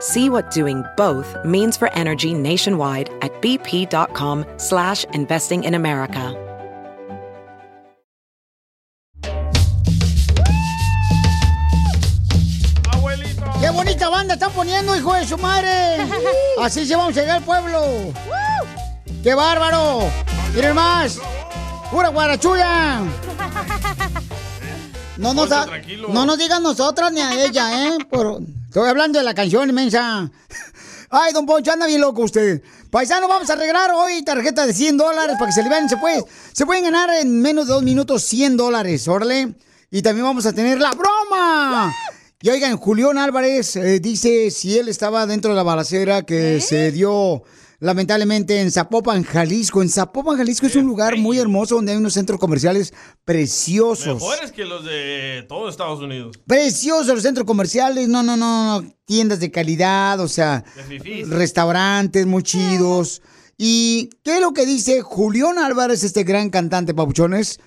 See what doing both means for energy nationwide at bp.com slash investing in America. ¡Qué bonita banda están poniendo, hijo de su madre! Así se vamos a llegar al pueblo. ¡Qué bárbaro! ¡Miren más! ¡Pura guarachuya! No nos, no nos digan nosotras ni a ella, ¿eh? Por- estoy hablando de la canción inmensa. Ay, don Poncho, anda bien loco usted. Paisano, vamos a arreglar hoy tarjeta de 100 dólares para que se. Se, puede, se pueden ganar en menos de dos minutos 100 dólares, órale. Y también vamos a tener la broma. Y oigan, Julián Álvarez eh, dice si él estaba dentro de la balacera que se dio lamentablemente en Zapopan, Jalisco. En Zapopan, Jalisco es un lugar muy hermoso donde hay unos centros comerciales preciosos. Mejores que los de todo Estados Unidos. Preciosos los centros comerciales, no, no, no, no, tiendas de calidad, o sea, restaurantes muy chidos. ¿Y qué es lo que dice Julián Álvarez, este gran cantante, Papuchones?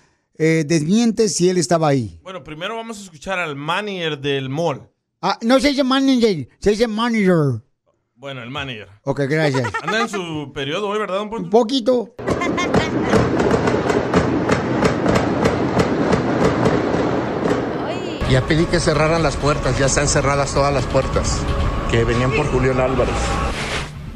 Eh, desmiente si él estaba ahí. Bueno, primero vamos a escuchar al manager del mall. Ah, no se dice manager, se dice manager. Bueno, el manager. Ok, gracias. Anda en su periodo hoy, ¿verdad, don Poncho? Un poquito. Ya pedí que cerraran las puertas, ya están cerradas todas las puertas, que venían por Julián Álvarez.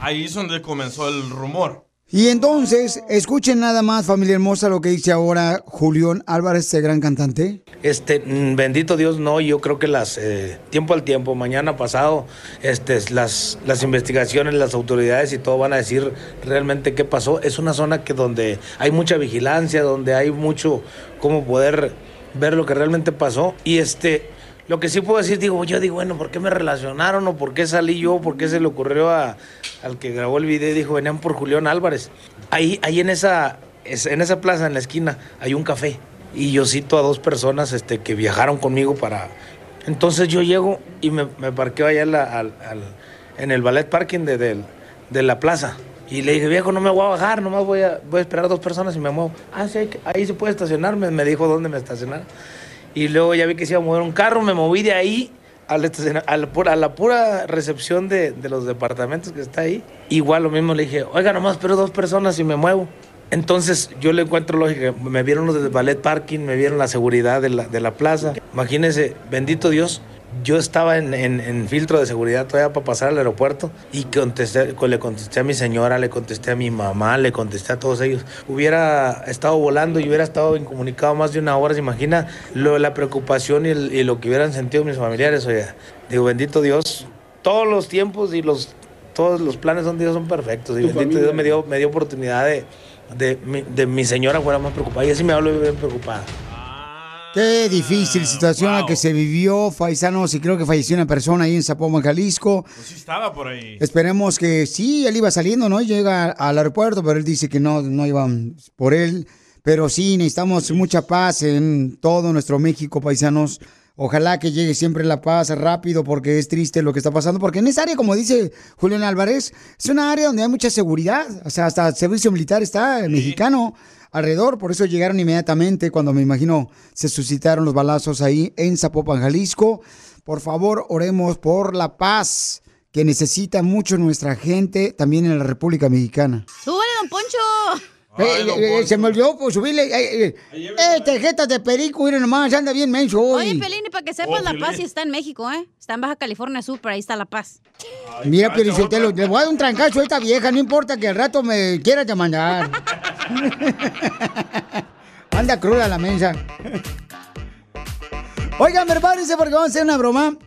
Ahí es donde comenzó el rumor. Y entonces, escuchen nada más, familia hermosa, lo que dice ahora Julián Álvarez, este gran cantante. Este, mm, bendito Dios, no, yo creo que las, eh, tiempo al tiempo, mañana pasado, este, las, las investigaciones, las autoridades y todo van a decir realmente qué pasó. Es una zona que donde hay mucha vigilancia, donde hay mucho cómo poder ver lo que realmente pasó. Y este, lo que sí puedo decir, digo, yo digo, bueno, ¿por qué me relacionaron o por qué salí yo? ¿Por qué se le ocurrió a, al que grabó el video dijo, venían por Julián Álvarez? Ahí, ahí en esa, es- en esa plaza, en la esquina, hay un café. Y yo cito a dos personas este, que viajaron conmigo para... Entonces yo llego y me, me parqueo allá en, la- al- al- en el ballet parking de, del- de la plaza. Y le dije, viejo, no me voy a bajar, nomás voy a, voy a esperar a dos personas y me muevo. Ah, sí, que- ahí se puede estacionar. Me, me dijo dónde me estacionara. Y luego ya vi que se iba a mover un carro, me moví de ahí a, la pura, recepción de, de los departamentos que está ahí. Igual lo mismo le dije, oiga, nomás espero dos personas y me muevo. Entonces yo le encuentro lógica, me vieron los del ballet parking, me vieron la seguridad de la, de la plaza. Imagínense, bendito Dios, yo estaba en, en- en filtro de seguridad todavía para pasar al aeropuerto y contesté, le contesté a mi señora, le contesté a mi mamá, le contesté a todos ellos. Hubiera estado volando y hubiera estado incomunicado más de una hora, ¿se imagina lo, la preocupación y, el- y lo que hubieran sentido mis familiares? Oye, digo, bendito Dios, todos los tiempos y los, todos los planes son Dios son perfectos y bendito Dios me dio, me dio oportunidad de, de, mi, de mi señora fuera más preocupada. Y así me hablo bien preocupada. Qué difícil situación la que se vivió, paisanos, y creo que falleció una persona ahí en Zapopan, Jalisco. Pues sí estaba por ahí. Esperemos que sí, él iba saliendo, ¿no? Llega al aeropuerto, pero él dice que no, no iban por él. Pero sí, necesitamos mucha paz en todo nuestro México, paisanos. Ojalá que llegue siempre la paz rápido, porque es triste lo que está pasando. Porque en esa área, como dice Julián Álvarez, es una área donde hay mucha seguridad. O sea, hasta el servicio militar está el mexicano alrededor. Por eso llegaron inmediatamente cuando me imagino se suscitaron los balazos ahí en Zapopan, Jalisco. Por favor, oremos por la paz que necesita mucho nuestra gente también en la República Mexicana. ¡Súbele, don Poncho! Eh, eh, eh, se me olvidó pues, subirle. Eh, eh, eh, tarjetas de perico, miren nomás, anda bien menso hoy. Oye, Pelín, y para que sepas, La Paz sí está en México, ¿eh? Está en Baja California Sur, pero ahí está La Paz. Mira, Pielichotelo, le voy a dar un trancazo a esta vieja, no importa que al rato me quiera demandar. Anda cruda la mensa. Oigan, prepárense porque vamos a hacer una broma.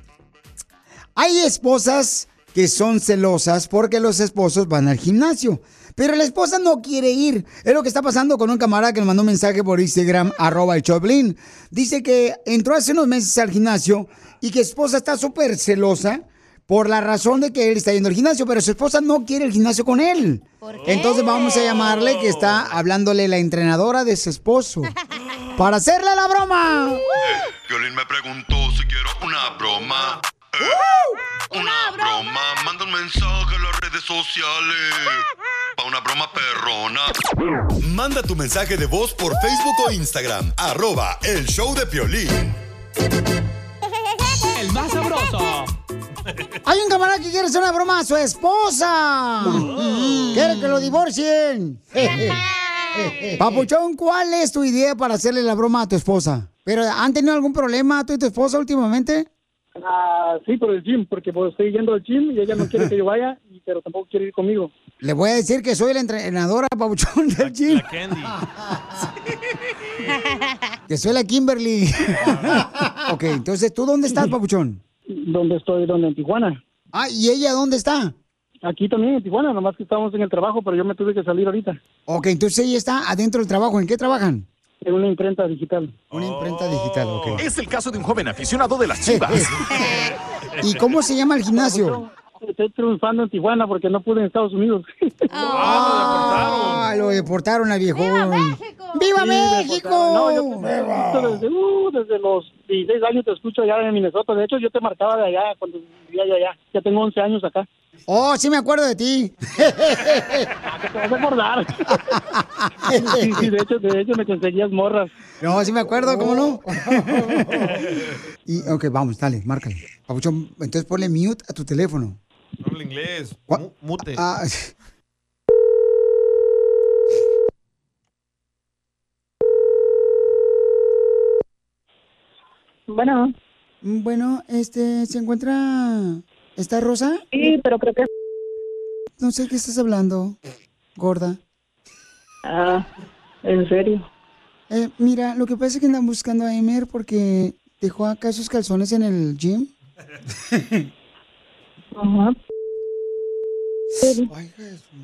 Hay esposas que son celosas porque los esposos van al gimnasio. Pero la esposa no quiere ir. Es lo que está pasando con un camarada que le mandó un mensaje por Instagram, arroba el Choplin. Dice que entró hace unos meses al gimnasio y que esposa está súper celosa por la razón de que él está yendo al gimnasio, pero su esposa no quiere el gimnasio con él. Entonces vamos a llamarle que está hablándole la entrenadora de su esposo. para hacerle la broma. Violín me preguntó si quiero una broma. Eh, una broma. Manda un mensaje a las redes sociales. Pa' una broma perrona. Manda tu mensaje de voz por Facebook o Instagram. Arroba el show de Piolín. El más sabroso. Hay un camarada que quiere hacer una broma a su esposa. Quiere que lo divorcien. Papuchón, ¿cuál es tu idea para hacerle la broma a tu esposa? ¿Pero han tenido algún problema tú y tu esposa últimamente? Ah, sí, por el gym, porque pues, estoy yendo al gym y ella no quiere que yo vaya, y- pero tampoco quiere ir conmigo. Le voy a decir que soy la entrenadora, Papuchón, del gym. Candy. Que soy la Kimberly. ok, entonces, ¿tú dónde estás, Papuchón? ¿Dónde estoy? ¿Dónde? En Tijuana. Ah, ¿y ella dónde está? Aquí también, en Tijuana, nomás que estamos en el trabajo, pero yo me tuve que salir ahorita. Ok, entonces ella está adentro del trabajo. ¿En qué trabajan? En una imprenta digital. Una imprenta digital, ok. Es el caso de un joven aficionado de las chivas. ¿Y cómo se llama el gimnasio? Estoy triunfando en Tijuana porque no pude en Estados Unidos. Ah, lo deportaron al viejón. ¡Viva Sí, México! No, yo te escucho desde, uh, desde los 16 años te escucho allá en Minnesota. De hecho, yo te marcaba de allá cuando vivía yo allá. Ya tengo 11 años acá. Oh, sí me acuerdo de ti. Te vas a acordar. sí, sí, de hecho, de hecho me conseguías morras. No, sí me acuerdo, ¿cómo no? y, ok, vamos, dale, márcale. Papuchón, entonces ponle mute a tu teléfono. No habla inglés. Mute. Ah, Bueno, bueno, este, ¿se encuentra... ¿Está Rosa? sí, pero creo que... No sé qué estás hablando, gorda. Ah, ¿en serio? Eh, mira, lo que pasa es que andan buscando a Emer porque dejó acá sus calzones en el gym. Ajá.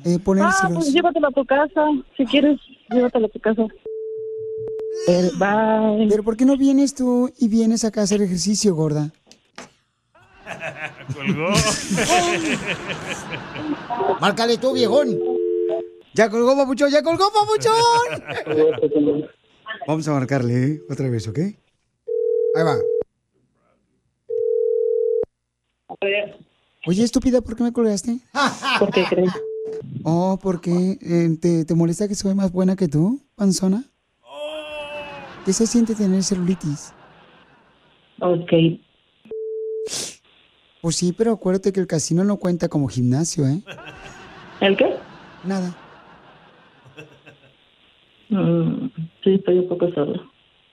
Eh, Ah, pues llévatelo a tu casa. Si quieres, llévatelo a tu casa. El, bye. Pero ¿por qué no vienes tú y vienes acá a hacer ejercicio, gorda? Colgó. Márcale tú, viejón. Ya colgó, papuchón, ya colgó, papuchón. Vamos a marcarle, ¿eh? Otra vez, ¿ok? Ahí va. Oye, estúpida, ¿por qué me colgaste? ¿Por qué crees? Oh, porque te, ¿te molesta que soy más buena que tú, panzona? ¿Qué se siente tener celulitis? Ok. Pues sí, pero acuérdate que el casino no cuenta como gimnasio, ¿eh? ¿El qué? Nada. Mm, sí, estoy un poco.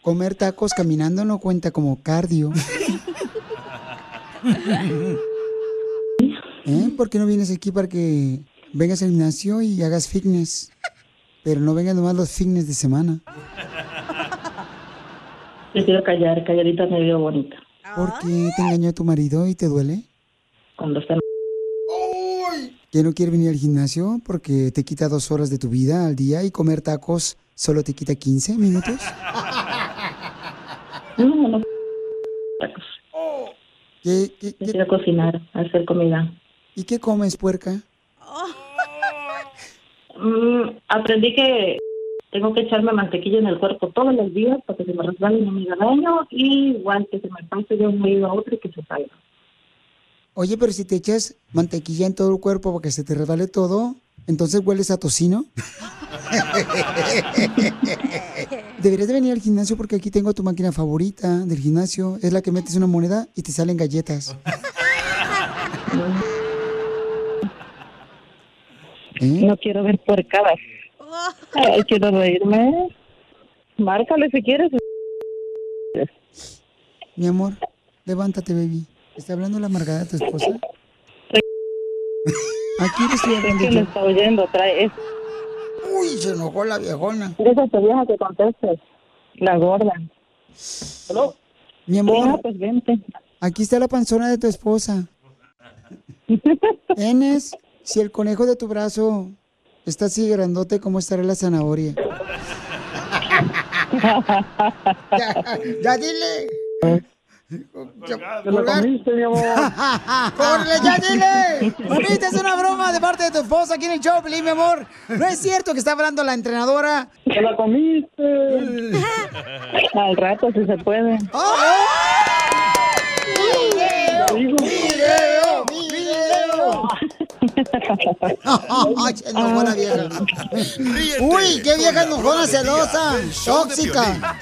Comer tacos caminando no cuenta como cardio. ¿Eh? ¿Por qué no vienes aquí para que vengas al gimnasio y hagas fitness? Pero no vengan nomás los fitness de semana. Prefiero callar, calladita me veo bonita. ¿Por qué te engañó tu marido y te duele? Cuando está... ¿Que no quiere venir al gimnasio porque te quita dos horas de tu vida al día y comer tacos solo te quita 15 minutos? No, no. ¿Qué, qué, Prefiero cocinar, hacer comida. ¿Y qué comes, puerca? Mm, aprendí que tengo que echarme mantequilla en el cuerpo todos los días para que se me resbale y no me haga daño y igual que se me pase de un oído a otro y que se salga. Oye, pero si te echas mantequilla en todo el cuerpo para que se te resbale todo, entonces hueles a tocino. Deberías de venir al gimnasio porque aquí tengo tu máquina favorita del gimnasio. Es la que metes una moneda y te salen galletas. ¿Eh? No quiero ver puercadas. Ay, quiero reírme. Márcale si quieres. Mi amor, levántate, baby. ¿Está hablando la amargada de tu esposa? Aquí le estoy Es hablando que yo. me está oyendo. Trae, es, Uy, se enojó la viejona. esa tu vieja que contestes. La gorda. Mi amor. Venga, pues vente. Aquí está la panzona de tu esposa. Enes, si el conejo de tu brazo está así grandote, ¿cómo estará la zanahoria? ya, ya dile. Te lo comiste, mi amor. ¡Corre, ya dile! Mamita, es una broma de parte de tu esposa aquí en el show, mi amor. No es cierto que está hablando la entrenadora. Te la comiste. Al rato, si se puede. ¡Video! ¡Video! ¡Video! Ay, la vieja. Uy, qué vieja enojona, celosa, tóxica.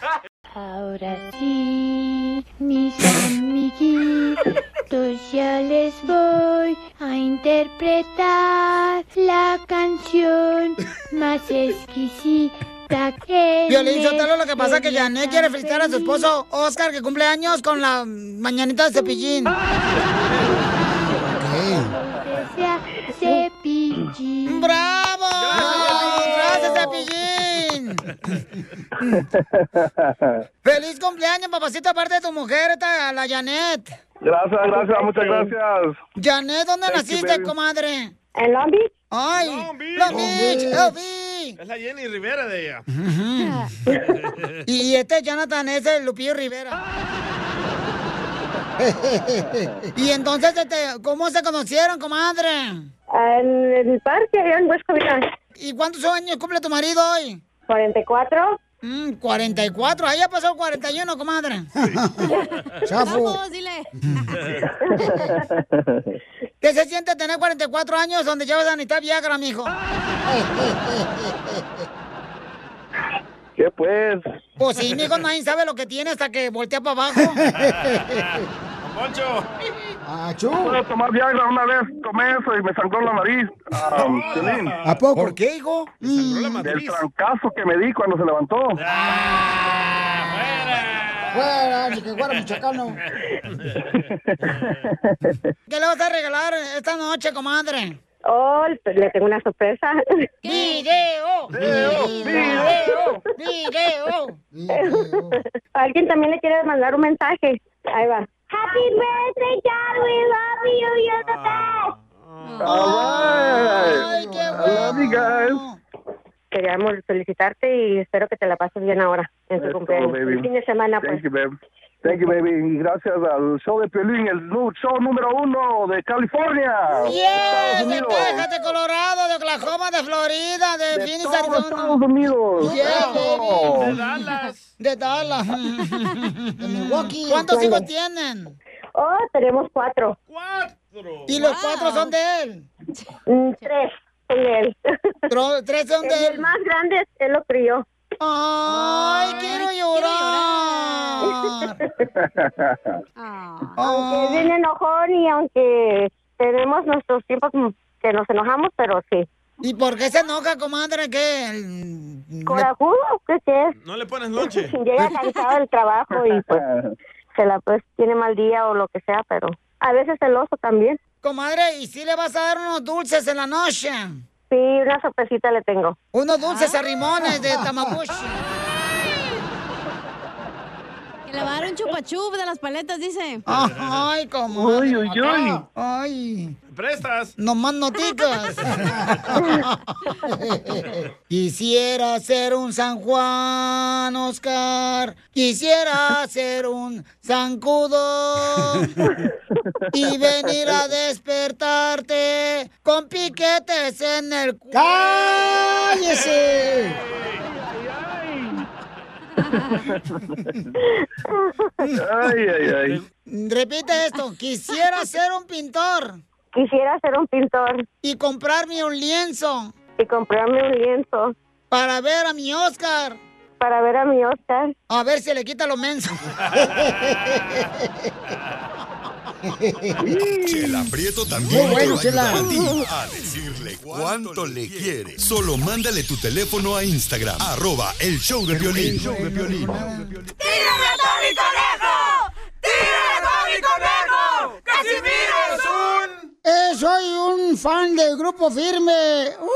Ahora sí, mis amiguitos, ya les voy a interpretar la canción más exquisita que Violín, Sotelo, lo que pasa es que Janet quiere felicitar a su esposo Oscar, que cumple años con la mañanita de cepillín. sea cepillín. ¡Bravo! ¡Gracias, cepillín! ¡Feliz cumpleaños, papacito, aparte de tu mujer, esta, la Janet! Gracias, gracias, muchas gracias. Janet, ¿dónde Thank you, naciste, comadre? ¿En Long Beach? ¡Ay! Long Beach. Long Beach, Long Beach. Es la Jenny Rivera de ella. Y este Jonathan es el Lupillo Rivera. y entonces, este, ¿cómo se conocieron, comadre? En el parque, allá en Covina. ¿Y cuántos años cumple tu marido hoy? 44. Mm, 44. Ahí ya pasó el 41, comadre. Chafo. Vamos, dile. ¿Qué se siente tener 44 años donde llevas a Anita Viagra, mijo? ¿Qué pues? Pues sí, mijo, nadie sabe lo que tiene hasta que voltea para abajo. Poncho. Puedo tomar Viagra una vez, tomé eso y me sangró la nariz. Ah, Piolín. ¿A poco? ¿Por qué, hijo? Del trancazo que me di cuando se levantó. Fuera, ni que fuera michoacano. ¿Qué le vas a regalar esta noche, comadre? Oh, le tengo una sorpresa. ¡Video! ¡Video! ¡Video! Alguien también le quiere mandar un mensaje. Ahí va. Happy birthday, God, we love you, you're the best. All right. qué I love you guys. Queríamos felicitarte y espero que te la pases bien ahora en tu Eso, cumpleaños. baby. El fin de semana, pues. Thank you, babe. Thank you, baby. Y gracias al show de Piolín, el show número uno de California. ¡Yes! De. Texas, de Colorado, de Oklahoma, de Florida, de, De Phoenix, todos Arizona. Estados Unidos. Baby. De Dallas. De Dallas. de Milwaukee. ¿Cuántos hijos tienen? Oh, tenemos cuatro. Cuatro. ¿Y los cuatro son de él? Mm, tres son de él. ¿Tres son de El él? más grande, él lo crió. ¡Ay, quiero llorar! Aunque es bien enojón y aunque tenemos nuestros tiempos que nos enojamos, pero sí. ¿Y por qué se enoja, comadre? ¿Qué? ¿Corajudo? ¿Qué, qué es? No le pones lonche. Llega cansado del trabajo y pues se la pues tiene mal día o lo que sea, pero a veces celoso también. Comadre, ¿y si le vas a dar unos dulces en la noche? Sí, una sorpresita le tengo. Unos dulces a rimones de Tamaguchi. Que le va a dar un chupachup de las paletas, dice. Ay, comadre. Uy, uy, uy. Ay. ¿Prestas? No más noticas. Quisiera ser un San Juan, Oscar. Quisiera ser un zancudo. Y venir a despertarte con piquetes en el ¡Cállese! Ay, ay, ay. Repite esto. Quisiera ser un pintor. Quisiera ser un pintor. Y comprarme un lienzo. Y comprarme un lienzo. Para ver a mi Oscar. Para ver a mi Oscar. A ver si le quita lo menso. Chela Prieto también Muy bueno, te va a Chela. a ti a decirle cuánto le quiere. Solo mándale tu teléfono a Instagram, arroba el show de violín. ¡Tírame a Tony Conejo! ¡Tírame a Tony Conejo! ¡Casimiro es un... Eh, soy un fan del grupo firme. ¡Uh!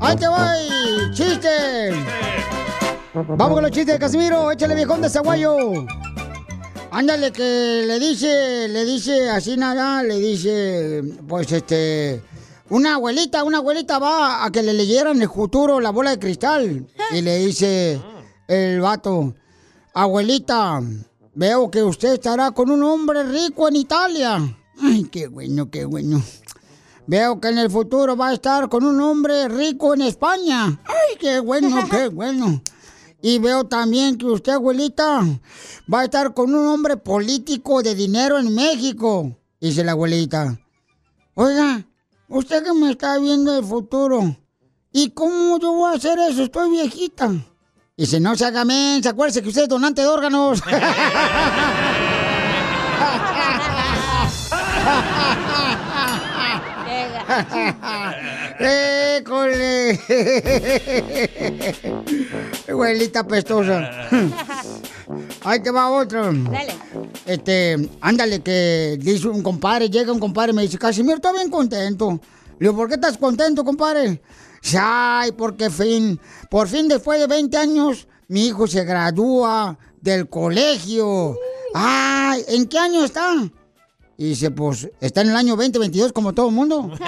Ahí te voy, chiste. Vamos con los chistes de Casimiro, échale viejón de Zaguayo. Ándale, que le dice, le dice así nada, le dice, pues este, una abuelita, una abuelita va a que le leyeran el futuro la bola de cristal. Y le dice el vato, abuelita, veo que usted estará con un hombre rico en Italia. Ay, qué bueno, qué bueno. Veo que en el futuro va a estar con un hombre rico en España. Ay, qué bueno, qué bueno. Y veo también que usted, abuelita, va a estar con un hombre político de dinero en México. Dice la abuelita. Oiga, usted que me está viendo el futuro. ¿Y cómo yo voy a hacer eso? Estoy viejita. Dice, no se haga mensa, acuérdese que usted es donante de órganos. ¡École! Abuelita pestosa. Ahí te va otro. Dale. Este, ándale, que dice un compadre, llega un compadre y me dice, Casimiro, estoy bien contento. Le digo, ¿por qué estás contento, compadre? Ay, porque fin, por fin después de 20 años, mi hijo se gradúa del colegio. Ay, ¿en qué año está? Y dice, pues, está en el año 2022 como todo el mundo.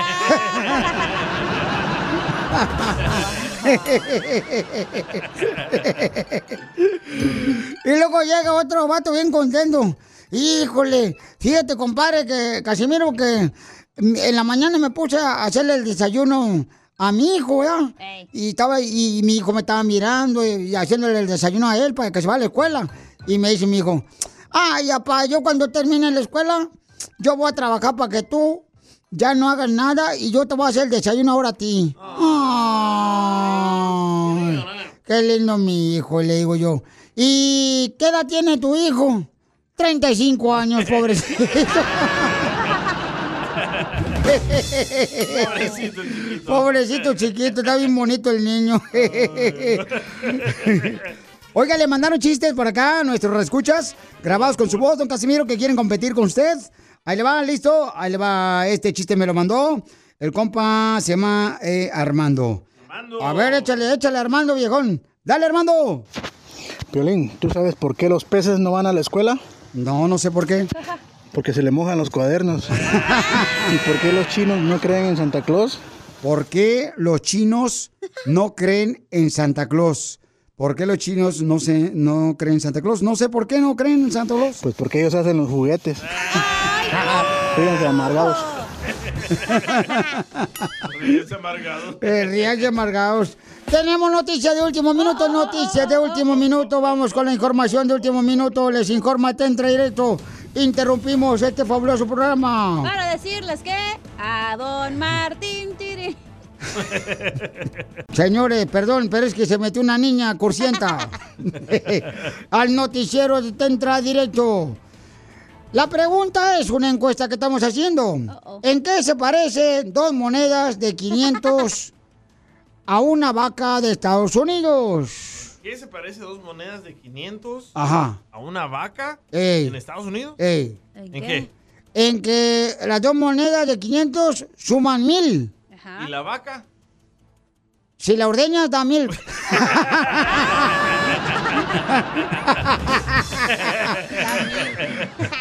y luego llega otro vato bien contento. Híjole, fíjate, compadre, que Casimiro, que en la mañana me puse a hacerle el desayuno a mi hijo, ¿verdad? Y estaba, y mi hijo me estaba mirando y, y haciéndole el desayuno a él para que se vaya a la escuela. Y me dice mi hijo, ay, papá, yo cuando termine la escuela, yo voy a trabajar para que tú ya no hagas nada y yo te voy a hacer el desayuno ahora a ti. Ay, qué lindo mi hijo, le digo yo. ¿Y qué edad tiene tu hijo? 35 años, pobrecito. Pobrecito chiquito. Pobrecito chiquito, está bien bonito el niño. Oiga, le mandaron chistes por acá nuestros escuchas, grabados con su voz, don Casimiro, que quieren competir con usted. Ahí le va, listo. Ahí le va, este chiste me lo mandó. El compa se llama eh, Armando. A ver, échale, échale, Armando, viejón. Dale, Armando. Piolín, ¿tú sabes por qué los peces no van a la escuela? No, no sé por qué. Porque se le mojan los cuadernos. ¿Y por qué los chinos no creen en Santa Claus? ¿Por qué los chinos no creen en Santa Claus? ¿Por qué los chinos no, se, no creen en Santa Claus? No sé por qué no creen en Santa Claus. Pues porque ellos hacen los juguetes. Fíjense, amargados. Ríense amargado. Eh, ríanse amargados. Tenemos noticias de último minuto, noticias de último minuto. Vamos con la información de último minuto. Les informa Tentra Directo. Interrumpimos este fabuloso programa. Para decirles que a don Martín Tiri. Señores, perdón, pero es que se metió una niña cursienta al noticiero de Tentra Directo. La pregunta es una encuesta que estamos haciendo. ¿En qué se parecen dos monedas de 500 a una vaca de Estados Unidos? ¿Qué se parece dos monedas de 500 Ajá. a una vaca Ey. en Estados Unidos? Ey. ¿En qué? En que las dos monedas de 500 suman mil. ¿Y la vaca? Si la ordeñas, da mil.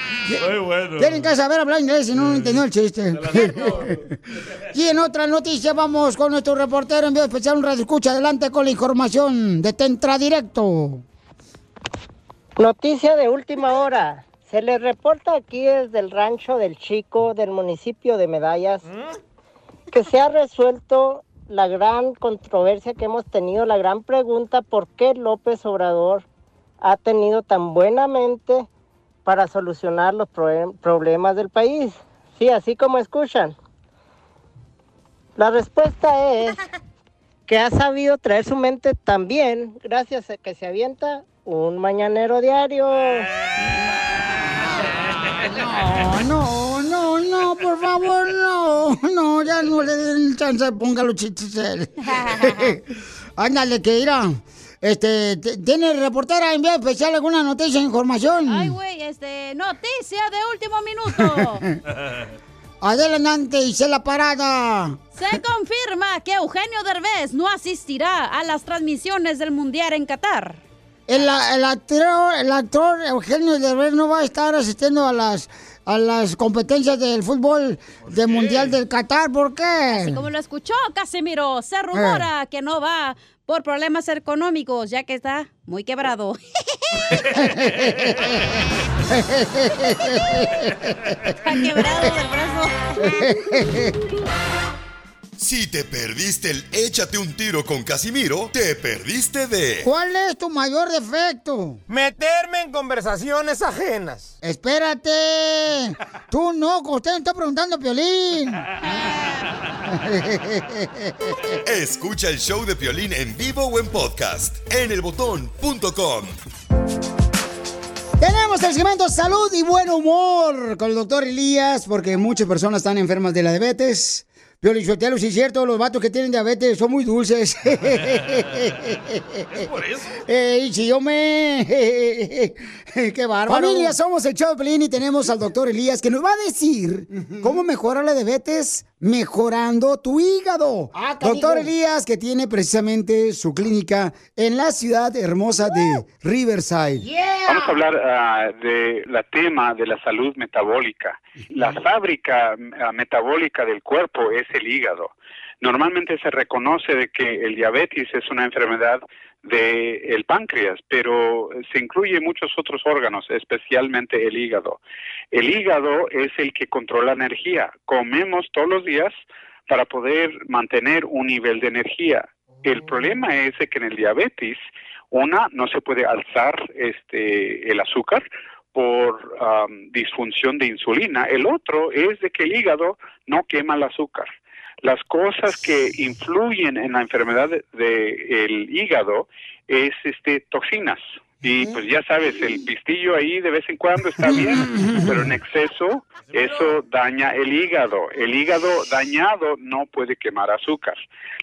Muy bueno. Tienen que saber hablar inglés si no, no entendió el chiste. y en otra noticia vamos con nuestro reportero en vivo especial, un radio escucha. Adelante con la información de Tentra Directo. Noticia de última hora. Se le reporta aquí desde el rancho del Chico del municipio de Medallas que se ha resuelto la gran controversia que hemos tenido, la gran pregunta por qué López Obrador ha tenido tan buena mente para solucionar los pro- problemas del país. Sí, así como escuchan. La respuesta es que ha sabido traer su mente también gracias a que se avienta un mañanero diario. No, no, no, no, por favor, no. No, ya no le den chance los chistes. Ándale, que irá. Este, ¿tiene reportera en vía especial alguna noticia, información? Ay, güey, este, noticia de último minuto. Adelante, hice la parada. Se confirma que Eugenio Derbez no asistirá a las transmisiones del Mundial en Qatar. El, el actor, el actor Eugenio Derbez no va a estar asistiendo a las a las competencias del fútbol del Mundial del Qatar. ¿Por qué? Así como lo escuchó Casimiro, se rumora que no va por problemas económicos, ya que está muy quebrado. está quebrado del brazo. Si te perdiste el échate un tiro con Casimiro, te perdiste de. ¿Cuál es tu mayor defecto? Meterme en conversaciones ajenas. Espérate. Tú no, usted me está preguntando, Piolín. Escucha el show de Piolín en vivo o en podcast en elbotón.com. Tenemos el segmento Salud y Buen Humor con el doctor Elías, porque muchas personas están enfermas de la diabetes. Piolín Sotelo, sí es cierto, los vatos que tienen diabetes son muy dulces. ¿Es por eso? Ey, sí, yo me... ¡Qué bárbaro! Familia, somos el Piolín y tenemos al doctor Elías que nos va a decir cómo mejorar la diabetes mejorando tu hígado. Ah, doctor Elías, que tiene precisamente su clínica en la ciudad hermosa de Riverside. Vamos a hablar ah, de la tema de la salud metabólica. La fábrica ah, metabólica del cuerpo es el hígado. Normalmente se reconoce de que el diabetes es una enfermedad del páncreas, pero se incluye muchos otros órganos, especialmente el hígado. El hígado es el que controla energía. Comemos todos los días para poder mantener un nivel de energía. El problema es que en el diabetes, una, no se puede alzar este, el azúcar por disfunción de insulina. El otro es de que el hígado no quema el azúcar. Las cosas que influyen en la enfermedad del de, el hígado es este toxinas. Y pues ya sabes, el pistillo ahí de vez en cuando está bien, pero en exceso eso daña el hígado. El hígado dañado no puede quemar azúcar.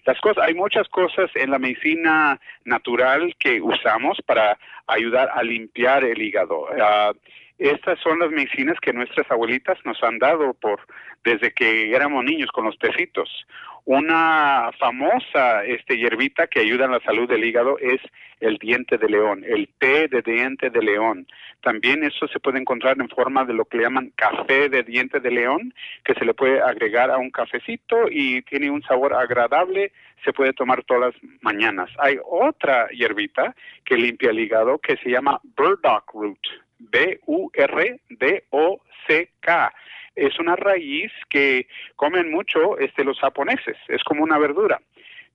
Las cosas, hay muchas cosas en la medicina natural que usamos para ayudar a limpiar el hígado. Ah, estas son las medicinas que nuestras abuelitas nos han dado por desde que éramos niños con los tecitos. Una famosa este hierbita que ayuda en la salud del hígado es el diente de león, el té de diente de león. También eso se puede encontrar en forma de lo que le llaman café de diente de león, que se le puede agregar a un cafecito y tiene un sabor agradable, se puede tomar todas las mañanas. Hay otra hierbita que limpia el hígado que se llama burdock root, B-U-R-D-O-C-K es una raíz que comen mucho este, los japoneses, es como una verdura,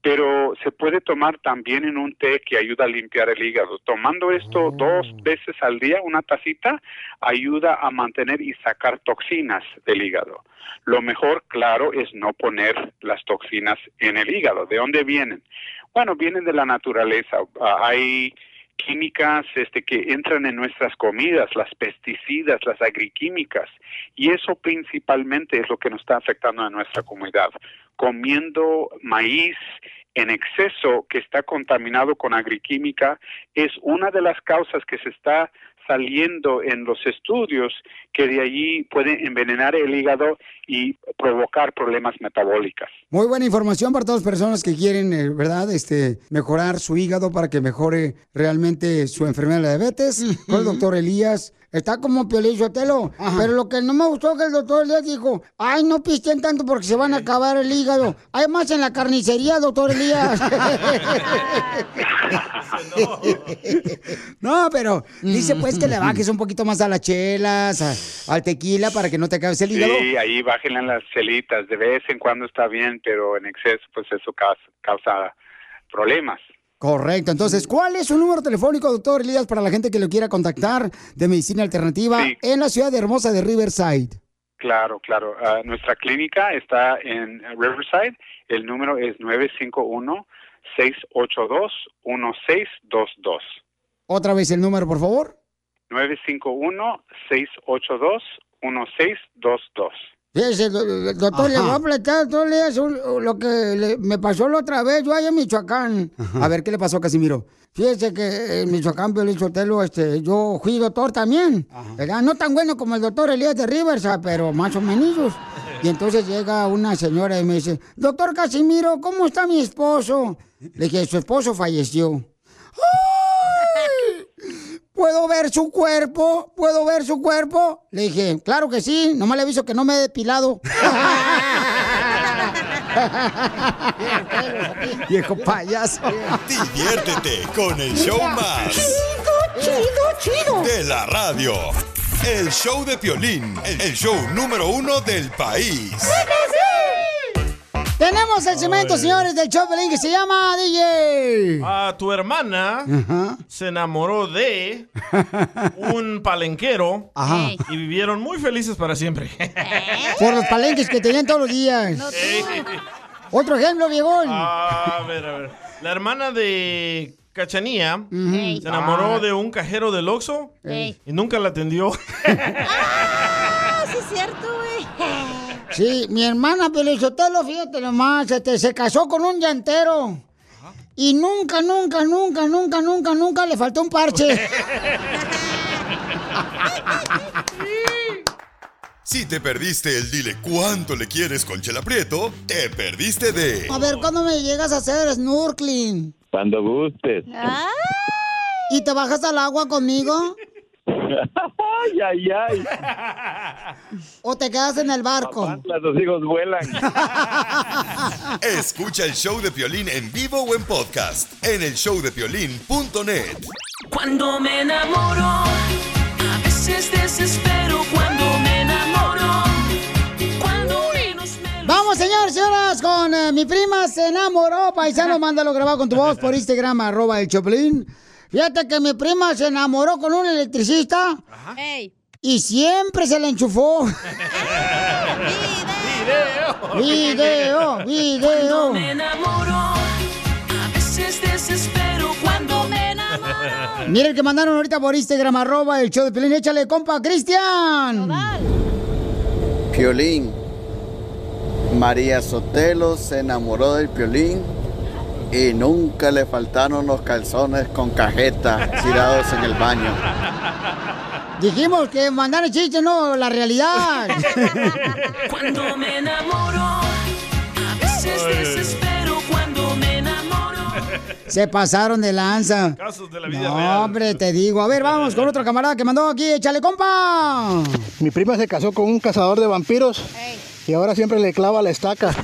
pero se puede tomar también en un té que ayuda a limpiar el hígado. Tomando esto dos veces al día, una tacita, ayuda a mantener y sacar toxinas del hígado. Lo mejor, claro, es no poner las toxinas en el hígado. ¿De dónde vienen? Bueno, vienen de la naturaleza. Ah, hay químicas este, que entran en nuestras comidas, las pesticidas, las agriquímicas, y eso principalmente es lo que nos está afectando a nuestra comunidad. Comiendo maíz en exceso que está contaminado con agriquímica es una de las causas que se está saliendo en los estudios que de allí puede envenenar el hígado y provocar problemas metabólicos. Muy buena información para todas las personas que quieren, eh, ¿verdad? Este, mejorar su hígado para que mejore realmente su enfermedad de la diabetes. Con el doctor Elías. Está como Piolín Sotelo. Pero lo que no me gustó que el doctor Elías dijo, ay, no pisten tanto porque se van a acabar el hígado. Hay más en la carnicería, doctor Elías. no, pero dice pues que le bajes un poquito más a las chelas, a- al tequila para que no te acabes el hígado. Sí, ahí bájenle las chelitas, de vez en cuando está bien, pero en exceso pues eso causa, causa problemas. Correcto. Entonces, ¿cuál es su número telefónico, doctor Elías, para la gente que lo quiera contactar de medicina alternativa en la ciudad hermosa de Riverside? Claro, claro. Ah, nuestra clínica está en Riverside. El número es 951-682-1622. Otra vez el número, por favor. 951-682-1622. Fíjese, do- do- doctor, le voy a platicar doctor Elías, un- lo que le- me pasó la otra vez, yo allá en Michoacán. A ver, ¿qué le pasó a Casimiro? Fíjese que en Michoacán, Piolín Sotelo, este, yo fui doctor también, ¿verdad? No tan bueno como el doctor Elías de Riverside, pero más o menos. Y entonces llega una señora y me dice, doctor Casimiro, ¿cómo está mi esposo? Le dije, su esposo falleció. ¡Ay! ¿Puedo ver su cuerpo? ¿Puedo ver su cuerpo? Le dije, claro que sí, nomás le aviso que no me he depilado. Viejo payaso. Diviértete con el show más. Chido, chido, De la radio. El show de Piolín. El show número uno del país. Tenemos el cemento, señores, del Chopelín que se llama DJ. Ah, tu hermana se enamoró de un palenquero Ajá. y vivieron muy felices para siempre. Por los palenques que tenían todos los días. Otro ejemplo, viejón. Ah, a ver, a ver. La hermana de Cachanía se enamoró Ah. de un cajero del Oxxo y nunca la atendió. Ah, sí es cierto. Sí, mi hermana Pelizotelo, fíjate nomás, este, se casó con un llantero. Y nunca, nunca, nunca, nunca, nunca, nunca le faltó un parche. Si te perdiste el dile cuánto le quieres con Chela Prieto, te perdiste de A ver, ¿cuándo me llegas a hacer snorkeling? Cuando gustes. ¿Y te bajas al agua conmigo? ay, ay, ay. ¿O te quedas en el barco? Los hijos vuelan. Escucha el show de Piolín en vivo o en podcast en el showdepiolín.net. Cuando me enamoro, a veces desespero cuando me enamoro. Cuando menos me Vamos, señores, señoras, con eh, mi prima se enamoró. Paisano, mándalo grabado con tu voz por Instagram, arroba el Choplin. Fíjate que mi prima se enamoró con un electricista Ey. y siempre se le enchufó. Video, video. Cuando me enamoro, a veces desespero cuando me enamoro. Mira el que mandaron ahorita por Instagram, arroba el show de Pelín. Échale, compa, Cristian. Piolín. María Sotelo se enamoró del Piolín y nunca le faltaron los calzones con cajeta tirados en el baño. Dijimos que mandar el chiste, no la realidad. Cuando me enamoro, a veces desespero cuando me enamoro. Se pasaron de lanza. Casos de la vida No, real. hombre, te digo. A ver, vamos con otro camarada que mandó aquí. Échale, compa. Mi prima se casó con un cazador de vampiros y ahora siempre le clava la estaca.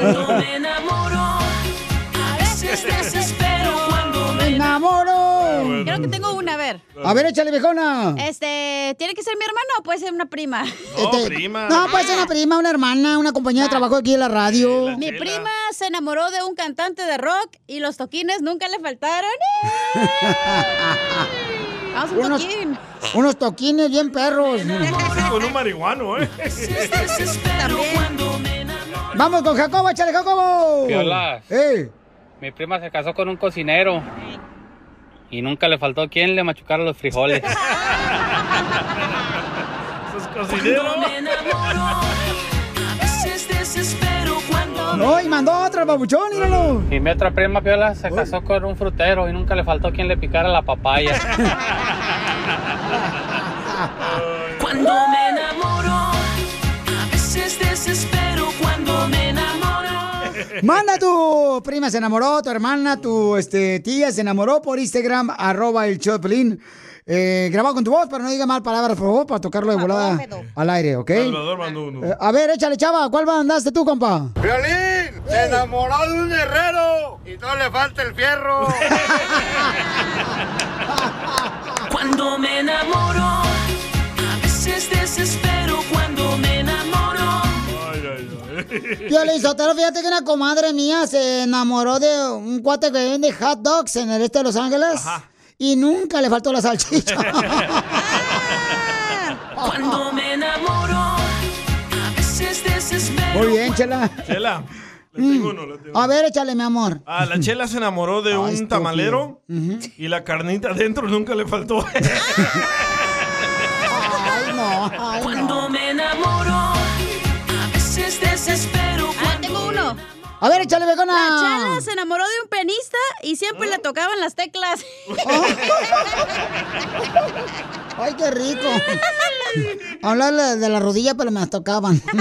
Cuando me enamoro, a veces desespero cuando me enamoro. Creo que tengo una, a ver. A ver, échale, viejona. Este, ¿tiene que ser mi hermana o puede ser una prima? Este, No, puede ser una prima, una hermana, una compañía de trabajo aquí en la radio. Mi prima se enamoró de un cantante de rock y los toquines nunca le faltaron. Vamos a un Unos, toquín. unos toquines bien perros. Con un marihuano, ¿eh? Vamos con Jacobo, échale, Jacobo. Piola. ¡Ey! Mi prima se casó con un cocinero y nunca le faltó quien le machucara los frijoles. Desespero cuando No, y mandó otro, el babuchón, míralo. Y mi otra prima Piola se casó con un frutero y nunca le faltó quien le picara la papaya. Cuando me enamoro, Manda tu prima se enamoró, tu hermana, tu este, tía se enamoró por Instagram, arroba el Choplin. Eh, grabado con tu voz, pero no diga mal palabras, por favor, para tocarlo de volada al aire, ¿ok? Salvador mandó uno. Eh, a ver, échale, chava, ¿cuál mandaste tú, compa? Violín se enamoró de un herrero y no le falta el fierro. Cuando me enamoro, a veces desespero Yo le Sotelo, fíjate que una comadre mía se enamoró de un cuate que vende hot dogs en el este de Los Ángeles. Y nunca le faltó la salchicha. Cuando me enamoro, a veces desespero. Muy bien, chela. Chela, le tengo uno, le tengo A ver, échale, mi amor. Ah, la chela se enamoró de un tamalero y la carnita adentro nunca le faltó. Ay, no, ay, Cuando desespero. Ah, tengo uno. A ver, échale, becona. La Chala se enamoró de un pianista y siempre le tocaban las teclas. Ay, qué rico. Hablarle de la rodilla, pero me las tocaban.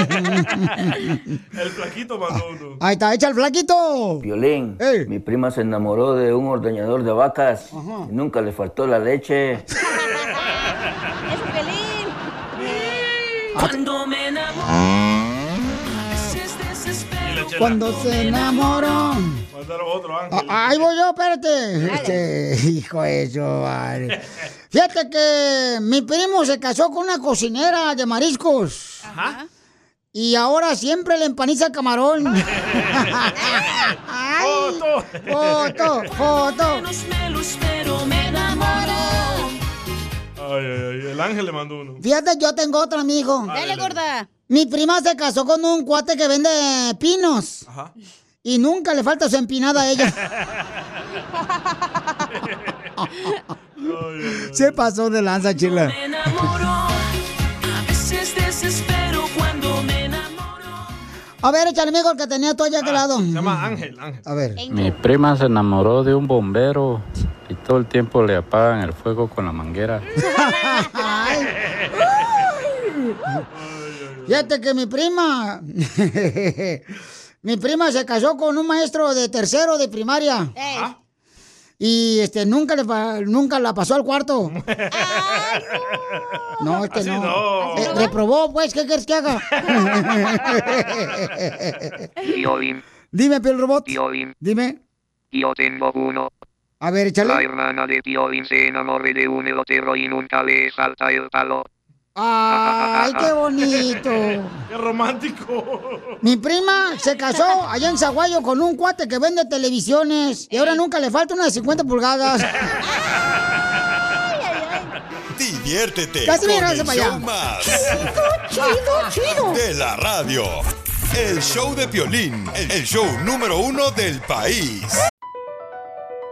El flaquito mandó uno. Ahí está, echa el flaquito. Violín, mi prima se enamoró de un ordeñador de vacas y nunca le faltó la leche. Cuando me Cuando se enamoró. Mandaron otro Ah, ángel. Ahí voy yo, espérate. Este, hijo de eso, vale. Fíjate que mi primo se casó con una cocinera de mariscos. Ajá. Y ahora siempre le empaniza el camarón. Foto. Foto, foto. Enamoro. Ay, ay, ay. El ángel le mandó uno. Fíjate, yo tengo otro amigo. Dale, gorda. Mi prima se casó con un cuate que vende pinos. Ajá. Y nunca le falta su empinada a ella. Se pasó de lanza, chila. Me enamoro, a veces desespero cuando me enamoro. A ver, échale amigo el que tenía tú allá a aquel lado. Se llama Ángel, Ángel. A ver. Mi prima se enamoró de un bombero y todo el tiempo le apagan el fuego con la manguera. Fíjate que mi prima. mi prima se casó con un maestro de tercero de primaria. Y este nunca le nunca la pasó al cuarto. No, este Así no. no. Eh, reprobó, pues, ¿qué quieres que haga? Dime, Piel Robot. Violín, Dime. yo tengo uno. A ver, La échale. hermana de Violín se enamoró de un elotero y nunca le salta el palo. Ay, qué bonito. Qué romántico. Mi prima se casó allá en Zaguayo con un cuate que vende televisiones y ahora nunca le falta una de 50 pulgadas. Diviértete Casi con me el para allá. más Chido, chido. de la radio. El show de Piolín, el show número uno del país.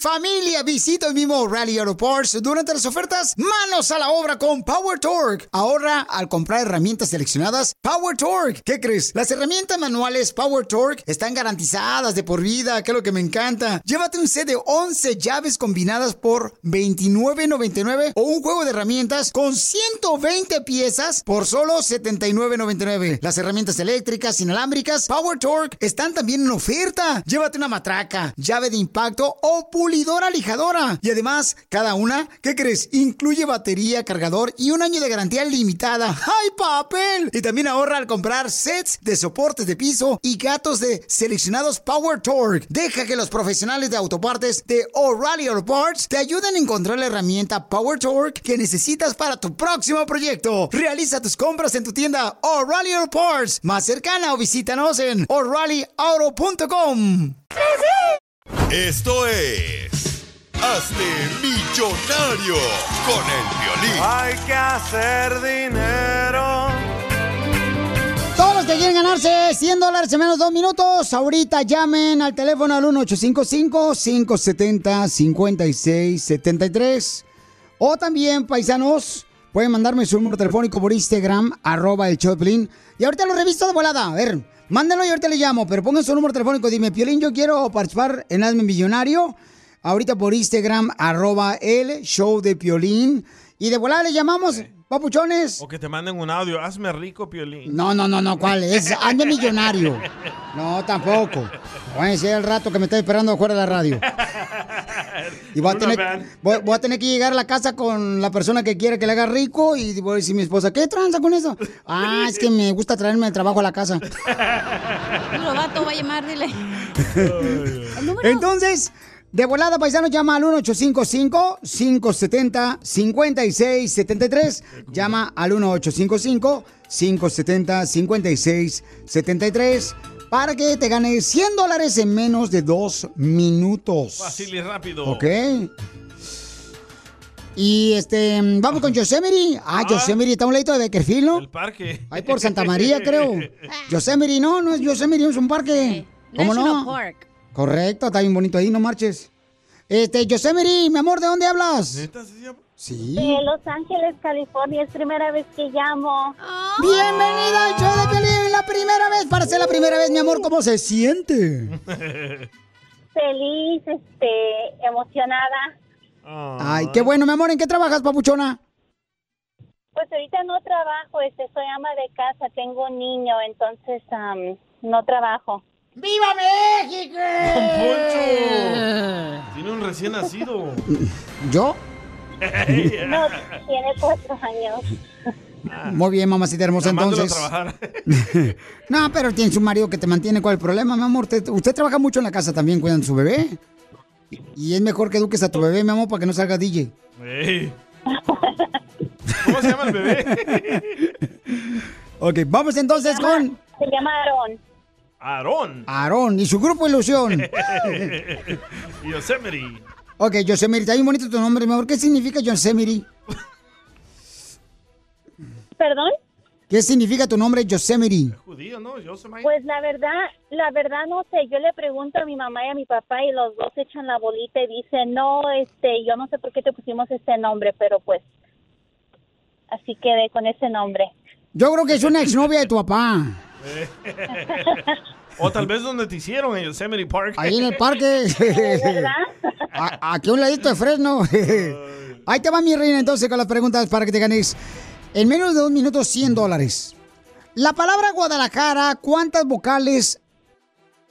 Familia, visita el mismo Rally Auto Parts durante las ofertas. Manos a la obra con Power Torque. Ahorra al comprar herramientas seleccionadas Power Torque. ¿Qué crees? Las herramientas manuales Power Torque están garantizadas de por vida, que es lo que me encanta. Llévate un set de 11 llaves combinadas por $29.99 o un juego de herramientas con 120 piezas por solo $79.99. Las herramientas eléctricas inalámbricas Power Torque están también en oferta. Llévate una matraca, llave de impacto o lijadora. Y además, cada una, ¿qué crees? Incluye batería, cargador y un año de garantía limitada. ¡Ay, papel! Y también ahorra al comprar sets de soportes de piso y gatos de seleccionados Power Torque. Deja que los profesionales de autopartes de O'Reilly Auto Parts te ayuden a encontrar la herramienta Power Torque que necesitas para tu próximo proyecto. Realiza tus compras en tu tienda O'Reilly Auto Parts más cercana o visítanos en o'ReillyAuto.com. Esto es. Hazte millonario con el violín. Hay que hacer dinero. Todos los que quieren ganarse 100 dólares en menos de dos minutos, ahorita llamen al teléfono al 1855-570-5673. O también, paisanos, pueden mandarme su número telefónico por Instagram, arroba el Choplin. Y ahorita lo revisto de volada. A ver, mándenlo y ahorita le llamo, pero pongan su número telefónico. Dime, Piolín, yo quiero participar en Hazme Millonario. Ahorita por Instagram, arroba el show de Piolín. Y de volada le llamamos, papuchones. O que te manden un audio. Hazme rico, Piolín. No, no, no, no, ¿cuál? Es ande millonario. No, tampoco. Voy a decir el rato que me está esperando afuera de la radio. Y voy a, tener, van. voy, voy a tener que llegar a la casa con la persona que quiere que le haga rico y voy a decir a mi esposa, ¿qué tranza con eso? Ah, es que me gusta traerme el trabajo a la casa. Puro vato va a llamar, dile. Entonces, de volada, paisano, llama al 1855-570-5673. Llama al 1855-570-5673. para que te ganes 100 dólares en menos de dos minutos. Fácil y rápido. ¿Ok? Y este, vamos con Yosemite. Ah, Yosemite está a un ladito de Beckerfield, ¿no? El parque. Ahí por Santa María, creo. Yosemite, no, no es Yosemite, es un parque. ¿Cómo National no? Park. Correcto, está bien bonito ahí, no marches. Este, Yosemite, mi amor, ¿de dónde hablas? Sí. De Los Ángeles, California, es primera vez que llamo. Bienvenida al show de Piolín, la primera vez. Para ser la primera vez, mi amor, ¿cómo se siente? Feliz, este, emocionada. Ay, qué bueno, mi amor, ¿en qué trabajas, papuchona? Pues ahorita no trabajo, este, soy ama de casa, tengo un niño, entonces no trabajo. ¡Viva México! Recién nacido. ¿Yo? No, tiene cuatro años. Muy bien, mamacita hermosa, entonces. trabajar. No, pero tiene su marido que te mantiene. ¿Cuál es el problema, mi amor? Usted, usted trabaja mucho en la casa también, cuidan su bebé. Y es mejor que eduques a tu bebé, mi amor, para que no salga DJ. ¿Cómo se llama el bebé? Ok, vamos entonces con Se llama Aarón. Aarón. Aarón y su grupo Ilusión. Yosemite. Ok, Yosemite, está bien bonito tu nombre, mi amor. ¿Qué significa Yosemite? ¿Perdón? ¿Qué significa tu nombre, Yosemite? Judío, ¿no? Yosemite. Pues la verdad, la verdad no sé. Yo le pregunto a mi mamá y a mi papá y los dos echan la bolita y dicen, no, este, yo no sé por qué te pusimos este nombre, pero pues así quedé con ese nombre. Yo creo que es una exnovia de tu papá. o tal vez donde te hicieron, en Yosemite Park. Ahí en el parque. A- aquí a un ladito de Fresno. Ahí te va mi reina entonces con las preguntas para que te ganes en menos de dos minutos 100 dólares. La palabra Guadalajara, ¿cuántas vocales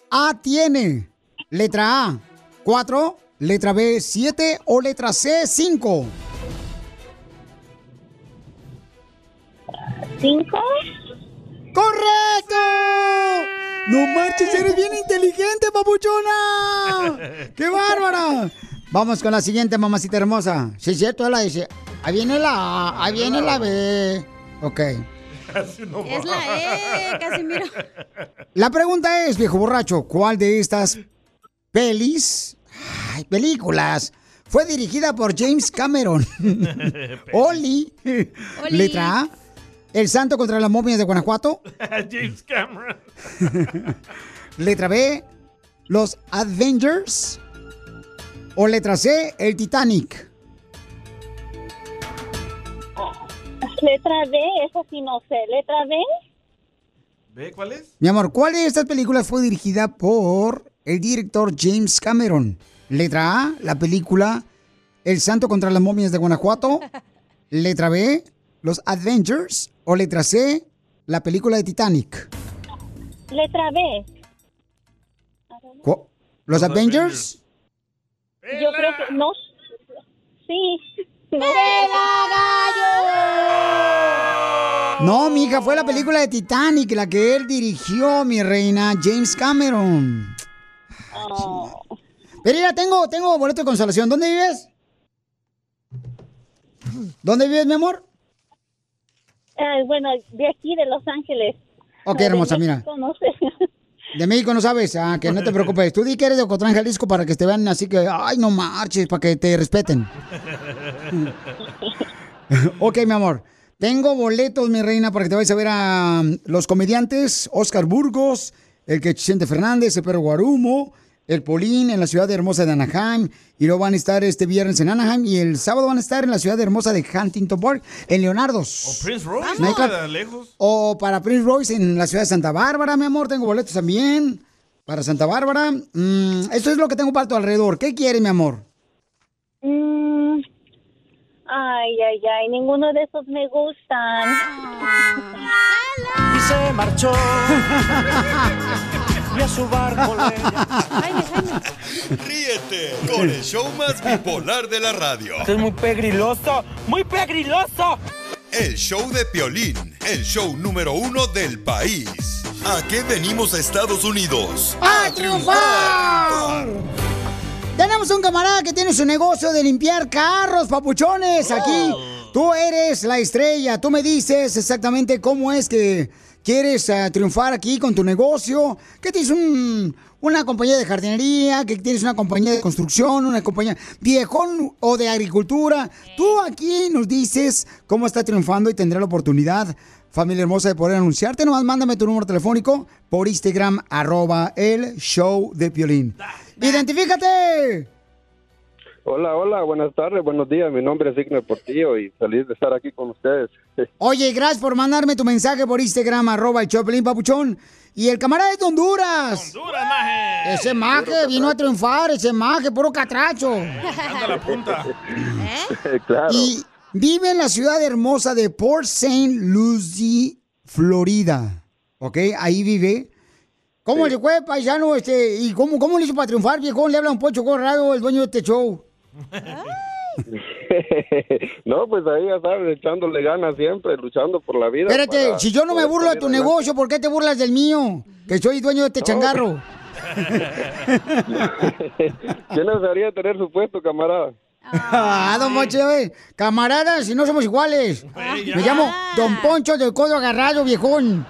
A tiene? Letra A, 4, letra B, 7 o letra C, 5. ¿Cinco? ¡Correcto! No marches, eres bien inteligente, papuchona. ¡Qué bárbara! Vamos con la siguiente, mamacita hermosa. Sí, es cierto, la dice. Ahí viene la A, ahí viene la B. Ok. No Es la E, Casimiro. La pregunta es, viejo borracho, ¿cuál de estas pelis, ay, películas, fue dirigida por James Cameron? Oli. Oli. Letra A. El santo contra las momias de Guanajuato. James Cameron. Letra B. Los Avengers. O letra C. El Titanic. Letra B, eso sí no sé. Letra B, ¿Ve cuál es? Mi amor, ¿cuál de estas películas fue dirigida por el director James Cameron? Letra A, la película El Santo contra las momias de Guanajuato. Letra B, Los Avengers. O letra C, la película de Titanic. letra B. ¿Cu- ¿Los Avengers? Yo creo que no. Sí. No No, mija, fue la película de Titanic la que él dirigió, mi reina, James Cameron. Pero mira, tengo, tengo boleto de consolación. ¿Dónde vives? ¿Dónde vives, mi amor? Bueno, de aquí, de Los Ángeles. Ok, De hermosa, mira. No sé. De México no sabes, ah, que no te preocupes. Tú di que eres de Ocotlán, Jalisco, para que te vean así que, ay, no marches, para que te respeten. ok, mi amor. Tengo boletos, mi reina, para que te vayas a ver a um, los comediantes Oscar Burgos, el que Chente Fernández, el Perro Guarumo, el Polín en la ciudad hermosa de Anaheim. Y luego van a estar este viernes en Anaheim y el sábado van a estar en la ciudad hermosa de Huntington Park, en Leonardos. Prince Royce, No De lejos. o para Prince Royce en la ciudad de Santa Bárbara, mi amor. Tengo boletos también. Para Santa Bárbara. Mm, esto es lo que tengo para tu alrededor. ¿Qué quieres, mi amor? Mm, ay, ay, ay, ninguno de esos me gustan. Y se marchó. y a su barco. Ríete con el show más bipolar de la radio. Esto es muy pegriloso, muy pegriloso. El show de Piolín, el show número uno del país. ¿A qué venimos a Estados Unidos? ¡A triunfar! Tenemos un camarada que tiene su negocio de limpiar carros, papuchones. Aquí tú eres la estrella. Tú me dices exactamente cómo es que quieres ah, triunfar aquí con tu negocio, que tienes un- una compañía de jardinería, que tienes una compañía de construcción, una compañía viejón o de agricultura, tú aquí nos dices cómo está triunfando y tendrá la oportunidad, familia hermosa, de poder anunciarte. Nomás mándame tu número telefónico por Instagram, arroba el show de Piolín. ¡Identifícate! Hola, hola, buenas tardes, buenos días. Mi nombre es Ignacio Portillo y feliz de estar aquí con ustedes. Oye, gracias por mandarme tu mensaje por Instagram, arroba el Choplin Papuchón. Y el camarada es de Honduras. Honduras, maje. Ese maje vino a triunfar, ese maje, puro catracho. Anda la punta. claro. Y vive en la ciudad hermosa de Port St. Lucie, Florida. ¿Ok? Ahí vive. ¿Cómo le fue, paisano? Este, ¿Y cómo, cómo le hizo para triunfar, viejón? Le habla un pocho corrado, el dueño de este show. no, pues ahí ya sabes, echándole ganas siempre, luchando por la vida. Espérate, para si yo no me burlo de tu adelante. negocio, ¿por qué te burlas del mío? Que soy dueño de este changarro. ¿Quién desearía tener su puesto, camarada? Ah, don Poncho, eh, camaradas, si no somos iguales. Me llamo Don Poncho del Codo Agarrado, viejón.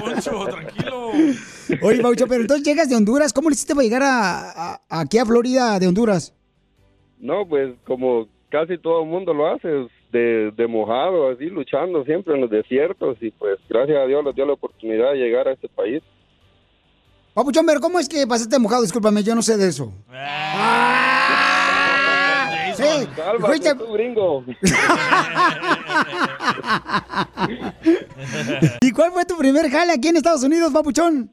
Poncho, tranquilo. Oye, Paucho, pero entonces llegas de Honduras, ¿cómo le hiciste para llegar a, a- aquí a Florida de Honduras? No, pues como casi todo el mundo lo hace, de, de mojado, así, luchando siempre en los desiertos y pues gracias a Dios nos dio la oportunidad de llegar a este país. Papuchón, pero ¿cómo es que pasaste mojado? Discúlpame, yo no sé de eso. Sí, Cálmate, fuiste- tú, gringo. ¿Y cuál fue tu primer jale aquí en Estados Unidos, Papuchón?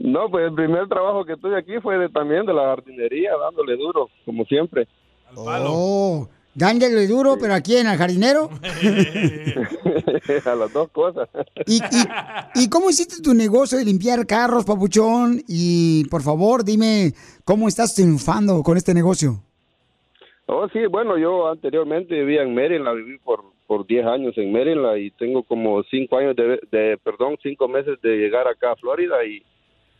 No, pues el primer trabajo que tuve aquí fue de, también de la jardinería, dándole duro, como siempre. Oh, dándole duro, pero aquí en el jardinero. a las dos cosas. ¿Y, y, y cómo hiciste tu negocio de limpiar carros, Papuchón? Y por favor, dime cómo estás triunfando con este negocio. Oh, sí, bueno, yo anteriormente vivía en Maryland, viví por por 10 años en Maryland y tengo como 5 años de, de, perdón, 5 meses de llegar acá a Florida y,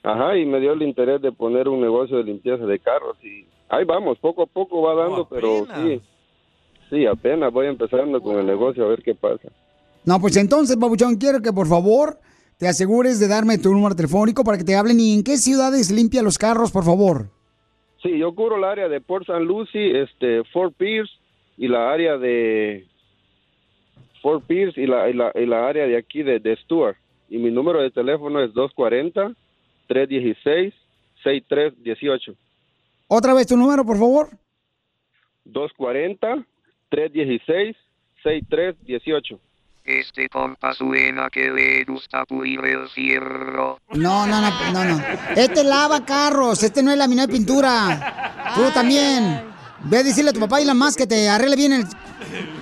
ajá, y me dio el interés de poner un negocio de limpieza de carros y ahí vamos, poco a poco va dando, pero sí, sí, apenas voy empezando con el negocio a ver qué pasa. No, pues entonces, Papuchón, quiero que por favor te asegures de darme tu número telefónico para que te hablen y en qué ciudades limpia los carros, por favor. Sí, yo cubro el área de Port St. Lucie, este, Fort Pierce y la área de Fort Pierce y la, y la, y la área de aquí de, de Stuart. Y mi número de teléfono es 240-316-6318. Otra vez tu número, por favor. 240-316-6318. Este compa suena que le gusta pulir el fierro. No, no, no, no, no. Este lava carros, este no es laminado de pintura. Tú también. Ve a decirle a tu papá y la más que te arregle bien el,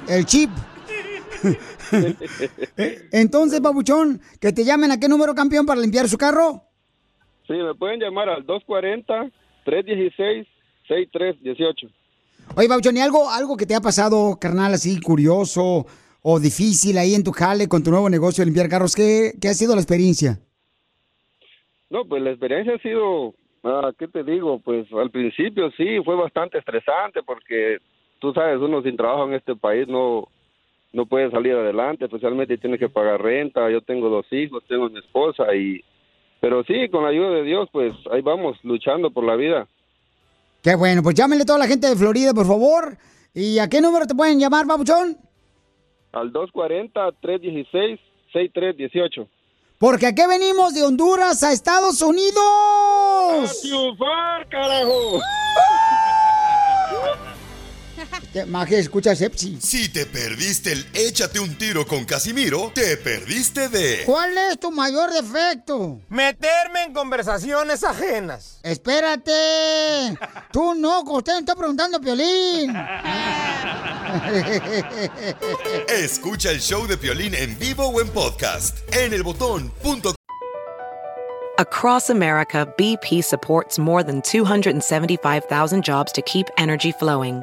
el chip. Entonces, Papuchón, que te llamen a qué número campeón para limpiar su carro. Sí, me pueden llamar al 240-316-6318. Oye, Papuchón, ¿y algo, algo que te ha pasado, carnal, así curioso o difícil ahí en tu jale con tu nuevo negocio de limpiar carros? ¿Qué, qué ha sido la experiencia? No, pues la experiencia ha sido, ah, ¿qué te digo? Pues al principio sí, fue bastante estresante porque tú sabes, uno sin trabajo en este país no, no puede salir adelante, especialmente tiene que pagar renta, yo tengo dos hijos, tengo mi esposa y... Pero sí, con la ayuda de Dios, pues ahí vamos, luchando por la vida. Qué bueno, pues llámenle a toda la gente de Florida, por favor. ¿Y a qué número te pueden llamar, Papuchón? Al 240-316-6318. Porque aquí venimos de Honduras a Estados Unidos. ¡A triunfar, carajo! Maje, escucha Sepsi. Si te perdiste el échate un tiro con Casimiro, te perdiste de... ¿Cuál es tu mayor defecto? Meterme en conversaciones ajenas. Espérate. Tú no, usted me está preguntando, Piolín. Escucha el show de Piolín en vivo o en podcast en elbotón.com. Across America, BP supports more than 275,000 jobs to keep energy flowing.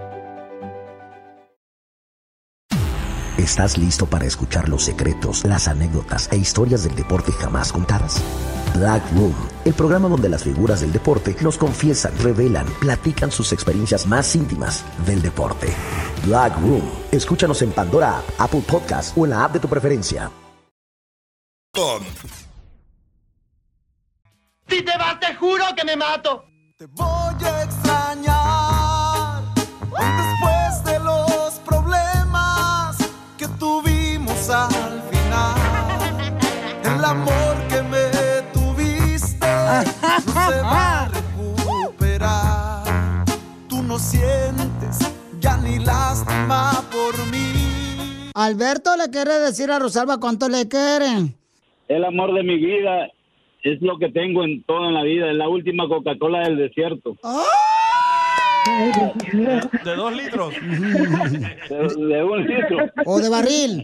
¿Estás listo para escuchar los secretos, las anécdotas e historias del deporte jamás contadas? Black Room, el programa donde las figuras del deporte nos confiesan, revelan, platican sus experiencias más íntimas del deporte. Black Room, escúchanos en Pandora App, Apple Podcast o en la app de tu preferencia. Si te vas, te juro que me mato. Te voy a extrañar al final. El amor que me tuviste no se va a recuperar. Tú no sientes ya ni lástima por mí. Alberto le quiere decir a Rosalba cuánto le quiere. El amor de mi vida es lo que tengo en toda la vida. Es la última Coca-Cola del desierto. De dos litros. De, de un litro. O de barril.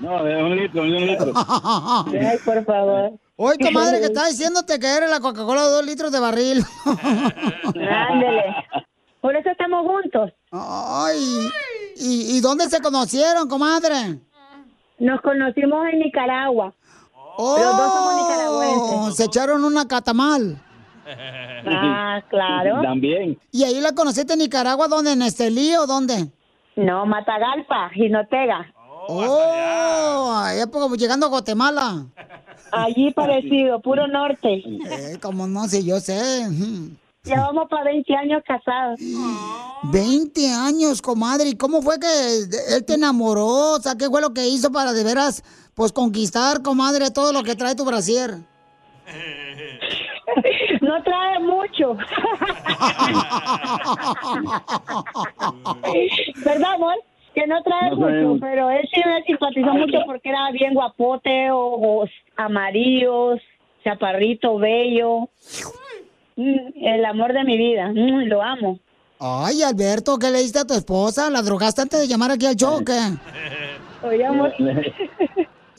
No, de un litro, de un litro. Ay, por favor. Oye, comadre, que está diciéndote que eres la Coca-Cola de dos litros de barril. Ándele. Por eso estamos juntos. Ay, ¿y, y dónde se conocieron, comadre? Nos conocimos en Nicaragua. Oh, Los dos somos nicaragüenses. Se echaron una catamal. Ah, claro. También. ¿Y ahí la conociste en Nicaragua, dónde? ¿En Estelí o dónde? No, Matagalpa, Jinotega. Oh, ahí es como llegando a Guatemala. Allí parecido, puro norte. Eh, como no sé, yo sé. Llevamos para 20 años casados. 20 años, comadre. ¿Y cómo fue que él te enamoró? O sea, ¿qué fue lo que hizo para de veras, pues, conquistar, comadre, todo lo que trae tu brasier? No trae mucho. ¿Verdad, amor? Que no trae No mucho, pero él sí me simpatizó mucho porque era bien guapote, ojos amarillos, chaparrito, bello. Mm, El amor de mi vida, Mm, lo amo. Ay, Alberto, ¿qué le diste a tu esposa? ¿La drogaste antes de llamar aquí al qué? Oye, amor.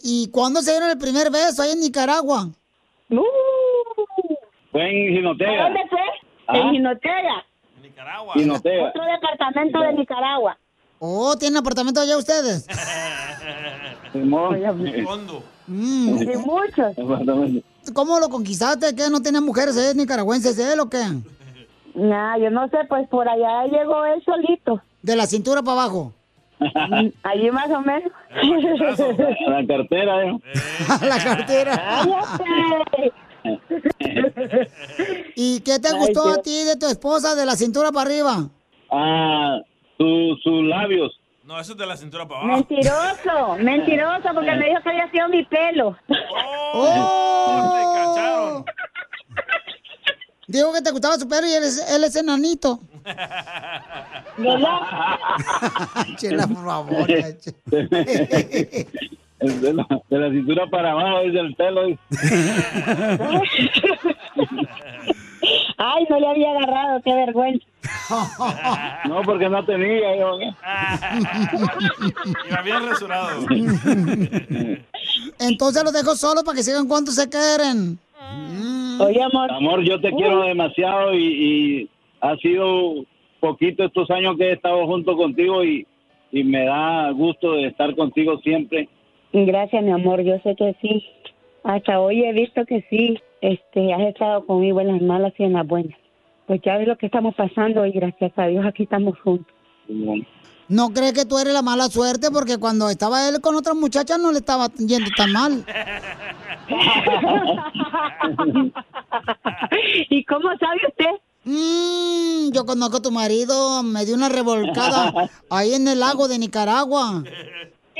¿Y cuándo se dieron el primer beso ahí en Nicaragua? Fue en Jinotega. ¿Dónde fue? Ah. En Jinotega. Jinotega. Otro departamento de Nicaragua. Oh, ¿tienen apartamento allá ustedes? Simón. Mm. Y muchos. ¿Cómo lo conquistaste? ¿Qué? ¿No tenía mujeres eh, nicaragüenses él o qué? Nah, yo no sé, pues por allá llegó él solito. ¿De la cintura para abajo? Allí más o menos. La cartera, ¿eh? la cartera. ¿Y qué te gustó a ti de tu esposa de la cintura para arriba? Ah, su- sus labios. No, eso es de la cintura para abajo. Mentiroso, mentiroso, porque me dijo que había sido mi pelo. ¡Oh! Digo que te gustaba su pelo y él es, él es enanito. ¿Verdad? Chela, por favor. De la, de la cintura para abajo, es el pelo. Ay, no le había agarrado, qué vergüenza. No, porque no tenía. Yo, Iba bien resurado. Entonces los dejo solos para que sigan cuánto se quieren. Oye, amor. Amor, yo te quiero demasiado y, y ha sido poquito estos años que he estado junto contigo y, y me da gusto de estar contigo siempre. Gracias, mi amor, yo sé que sí. Hasta hoy he visto que sí, este, has estado conmigo en las malas y en las buenas. Pues ya ves lo que estamos pasando y gracias a Dios aquí estamos juntos. ¿No crees que tú eres la mala suerte? Porque cuando estaba él con otra muchacha no le estaba yendo tan mal. ¿Y cómo sabe usted? Mm, yo conozco a tu marido, me dio una revolcada ahí en el lago de Nicaragua.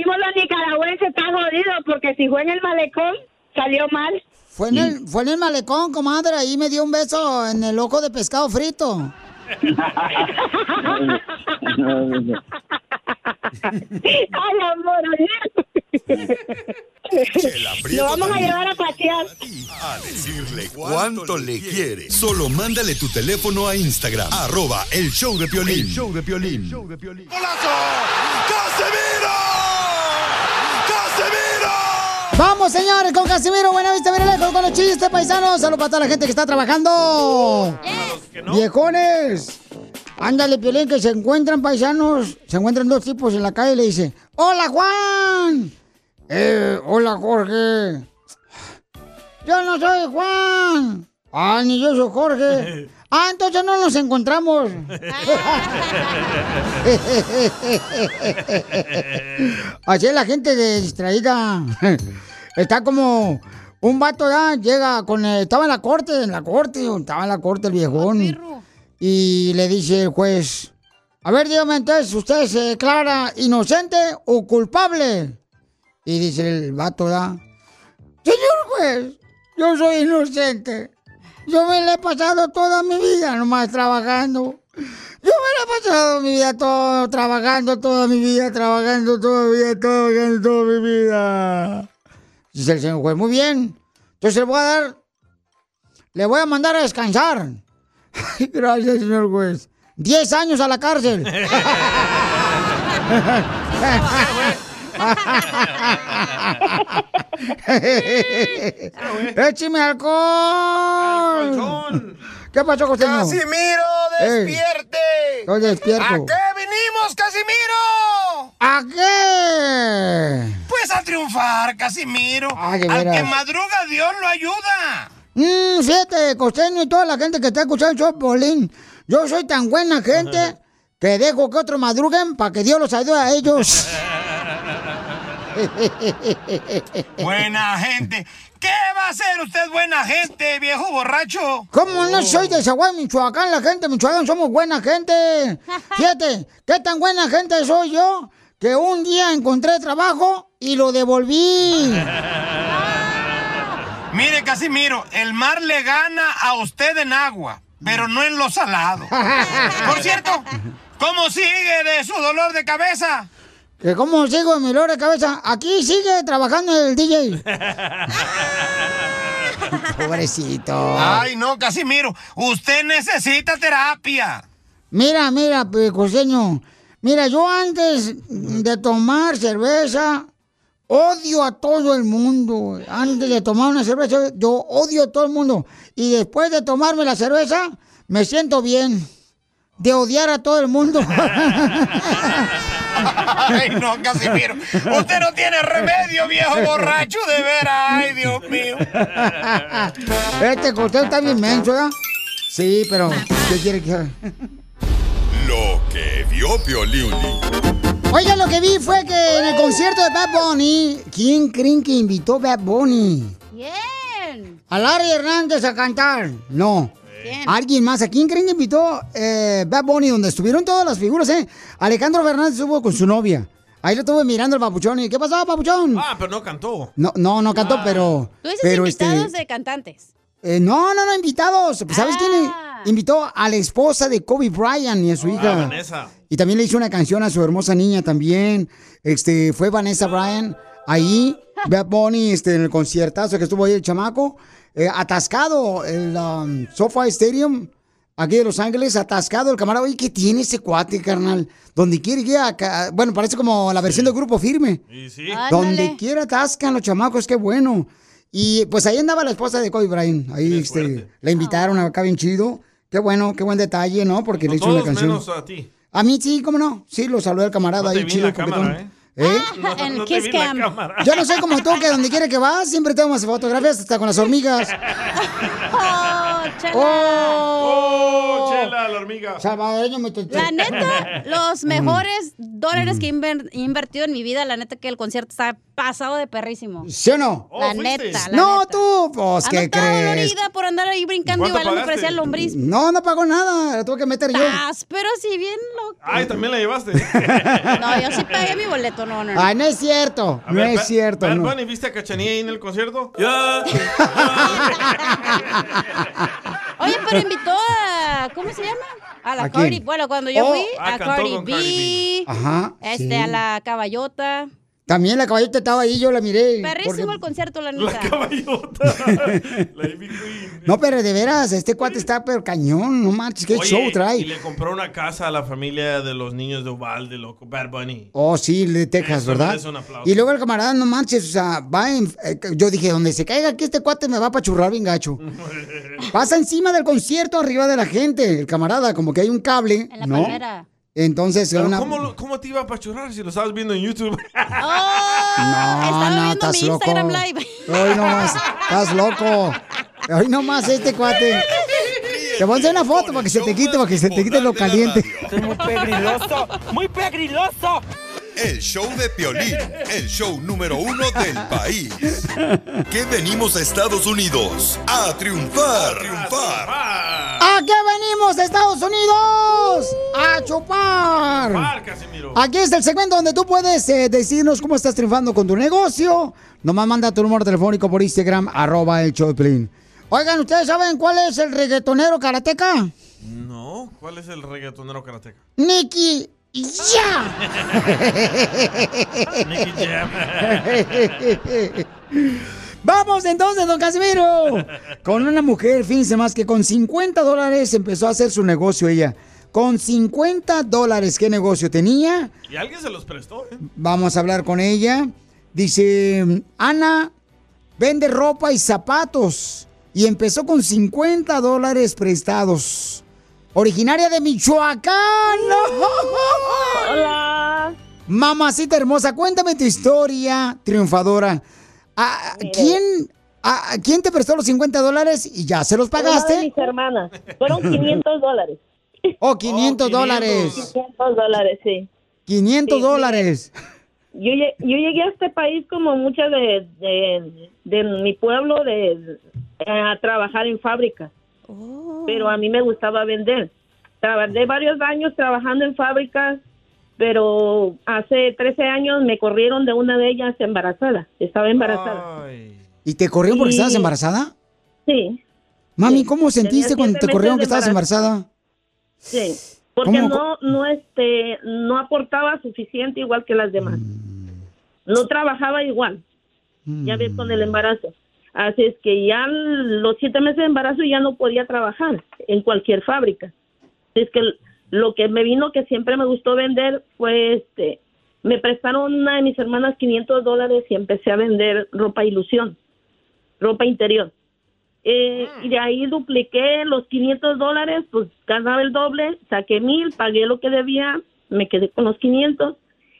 Dimos los nicaragüenses están jodidos porque si fue en el malecón, salió mal. Fue en, el, fue en el malecón, comadre, ahí me dio un beso en el ojo de pescado frito. Ay, amor, Lo vamos a llevar a pasear. A decirle cuánto le quiere. Solo mándale tu teléfono a Instagram. Arroba el show de Piolín. El show de Piolín. Vamos, señores, con Casimiro. Buena vista, bien lejos con los chistes, paisanos. Saludos para toda la gente que está trabajando. ¡Viejones! Ándale, Piolín, que se encuentran paisanos, se encuentran dos tipos en la calle y le dice, ¡Hola, Juan! Eh, hola, Jorge. Yo no soy Juan. Ah, ni yo soy Jorge. Ah, entonces no nos encontramos. Así es la gente de distraída. Está como un vato ya llega con el- estaba en la corte, en la corte, estaba en la corte el viejón. y le dice el juez, a ver, dígame entonces, ¿usted se declara inocente o culpable? Y dice el vato, ¿da? Señor juez, yo soy inocente. Yo me la he pasado toda mi vida nomás trabajando. Yo me la he pasado mi vida todo trabajando, toda mi vida, trabajando toda mi vida, trabajando toda mi vida. Dice el señor juez, muy bien. Entonces le voy a dar, le voy a mandar a descansar. Gracias, señor juez. Diez años a la cárcel. ¡Écheme alcohol! ¿Qué pasó, costeño? ¡Casimiro, despierte! Estoy despierto. ¿A qué vinimos, Casimiro? ¿A qué? Pues a triunfar, Casimiro. De Al que madruga, Dios lo ayuda. Mm, fíjate, costeño y toda la gente que está escuchando el show, de Piolín. Yo soy tan buena gente que dejo que otros madruguen para que Dios los ayude a ellos. Buena gente. ¿Qué va a hacer usted, buena gente, viejo borracho? ¿Cómo no soy de Zaguay, Michoacán? La gente de Michoacán somos buena gente. Fíjate, qué tan buena gente soy yo que un día encontré trabajo y lo devolví. Mire, Casimiro, el mar le gana a usted en agua, pero no en lo salado. Por cierto, ¿cómo sigue de su dolor de cabeza? ¿Que ¿Cómo sigo en mi dolor de cabeza? Aquí sigue trabajando el DJ. Pobrecito. Ay, no, Casimiro, usted necesita terapia. Mira, mira, pues, costeño. Mira, yo antes de tomar cerveza, odio a todo el mundo. Antes de tomar una cerveza, yo odio a todo el mundo. Y después de tomarme la cerveza, me siento bien. De odiar a todo el mundo. Ay, no, Casimiro. Usted no tiene remedio, viejo borracho, de veras. Ay, Dios mío. Este costeño está bien menso, ¿verdad? Sí, pero ¿qué quiere que haga? Lo que vio Piolín. Oigan, lo que vi fue que en el concierto de Bad Bunny, ¿quién creen que invitó Bad Bunny? ¿Quién? A Larry Hernández a cantar. No. ¿Alguien más? ¿A quién creen que invitó eh, Bad Bunny? Donde estuvieron todas las figuras, ¿eh? Alejandro Fernández estuvo con su novia. Ahí lo estuve mirando el papuchón y ¿qué pasó, papuchón? Ah, pero no cantó. No, no, no cantó, pero... Tú dices pero este, invitados de cantantes. eh, no, no, no, invitados. ¿Sabes quién Ah. invitó a la esposa de Kobe Bryant y a su hija? Ah, Vanessa. Y también le hizo una canción a su hermosa niña también. Este, fue Vanessa Bryan ahí, Bad Bunny, este, en el conciertazo que estuvo ahí el chamaco, eh, atascado el um, SoFi Stadium, aquí de Los Ángeles, atascado el camarada. Oye, ¿qué tiene ese cuate, carnal? Donde quiere ir acá, bueno, parece como la versión del grupo firme. Y sí. Donde quiera atascan los chamacos, qué bueno. Y pues ahí andaba la esposa de Kobe Bryant. Ahí este, la invitaron acá bien chido. Qué bueno, qué buen detalle, ¿no? Porque le hizo una canción. menos a ti. A mí sí, ¿cómo no? Sí, lo saludé al camarada No te ahí chido. la cámara, coquetón. ¿Eh? En no Kiss Cam. Yo no soy como tú, que donde quiera que vas, siempre tomas fotografías hasta con las hormigas. ¡Oh, chela! ¡Oh, chela, la hormiga! Salvadoreño me La neta, los mejores dólares que he inver- invertido en mi vida, la neta que el concierto está pasado de perrísimo. ¿Sí o no? La neta, la no, neta. tú, pues, ¿qué crees? dolorida por andar ahí brincando y ¿Cuánto bailando, pagaste? parecía lombriz. No, no pagó nada, la tuve que meter yo. Tas, pero si bien loco. Ay, también la llevaste. No, yo sí pagué mi boleto, no, no. no. Ay, no es cierto, A no ver, es cierto. Bad no. Bunny, ¿viste a Cachanilla ahí en el concierto? Ya. Oye, pero invitó a. ¿Cómo se llama? A la ¿A Cardi. Bueno, cuando yo Oh. fui, Ah, a Cardi B. Cardi Ajá. Este, sí. a la caballota. También la caballota estaba ahí, yo la miré. Perrísimo el concierto, la neta. No, pero de veras, este cuate está pero cañón, no manches, qué Oye, show trae. Y le compró una casa a la familia de los niños de Uvalde, loco, Bad Bunny. Oh, sí, el de Texas, Eso ¿verdad? merece un aplauso. Y luego el camarada, no manches, o sea, va en... eh, yo dije, donde se caiga aquí este cuate me va a pachurrar bien gacho. Pasa encima del concierto, arriba de la gente, el camarada, como que hay un cable, En la ¿no? palmera. Entonces, Pero una... ¿cómo, ¿Cómo te iba a apachurrar si lo estabas viendo en YouTube? No, no, estás mi loco. Instagram Live. Hoy nomás, estás loco. Hoy nomás este cuate. Te voy a hacer una foto para que se te quite, para que se te quite lo caliente. Es muy pegriloso, muy pegriloso. El show de Piolín, el show número uno del país. Que venimos a Estados Unidos a triunfar. A triunfar. ¿A qué venimos, Estados Unidos? A chupar. Aquí es el segmento donde tú puedes eh, decirnos cómo estás triunfando con tu negocio. Nomás manda tu número telefónico por Instagram, arroba el show de Piolín. Oigan, ¿ustedes saben cuál es el reggaetonero karateca? No, ¿cuál es el reggaetonero karateca? Nicky Ya. Vamos entonces, don Casimiro. Con una mujer, fíjense más que con 50 dólares empezó a hacer su negocio ella. Con 50 dólares, ¿qué negocio tenía? Y alguien se los prestó, ¿eh? Vamos a hablar con ella. Dice, Ana vende ropa y zapatos. Y empezó con 50 dólares prestados. Originaria de Michoacán. Hola. Mamacita hermosa, cuéntame tu historia triunfadora. ¿A, a Mire. quién, a, a quién te prestó los 50 dólares y ya se los Una de pagaste? mis hermanas. Fueron 500 dólares. Oh, 500 dólares. 500 dólares, sí. 500 dólares. Yo, yo llegué a este país como muchas de, de, de mi pueblo de, a trabajar en fábricas. Pero a mí me gustaba vender. Trabajé varios años trabajando en fábricas, pero hace 13 años me corrieron de una de ellas embarazada. Estaba embarazada. ¿Y te corrieron porque estabas embarazada? Sí, Mami, ¿cómo sentiste cuando te corrieron que estabas embarazada? sí. Porque ¿Cómo? no, no, este, no aportaba suficiente igual que las demás. Mm. No trabajaba igual. Ya ves con el embarazo. Así es que ya los siete meses de embarazo ya no podía trabajar en cualquier fábrica. Es que lo que me vino que siempre me gustó vender fue este, me prestaron una de mis hermanas 500 dólares y empecé a vender ropa ilusión, ropa interior. Eh, y de ahí dupliqué los 500 dólares, pues ganaba el doble, saqué mil, pagué lo que debía, me quedé con los 500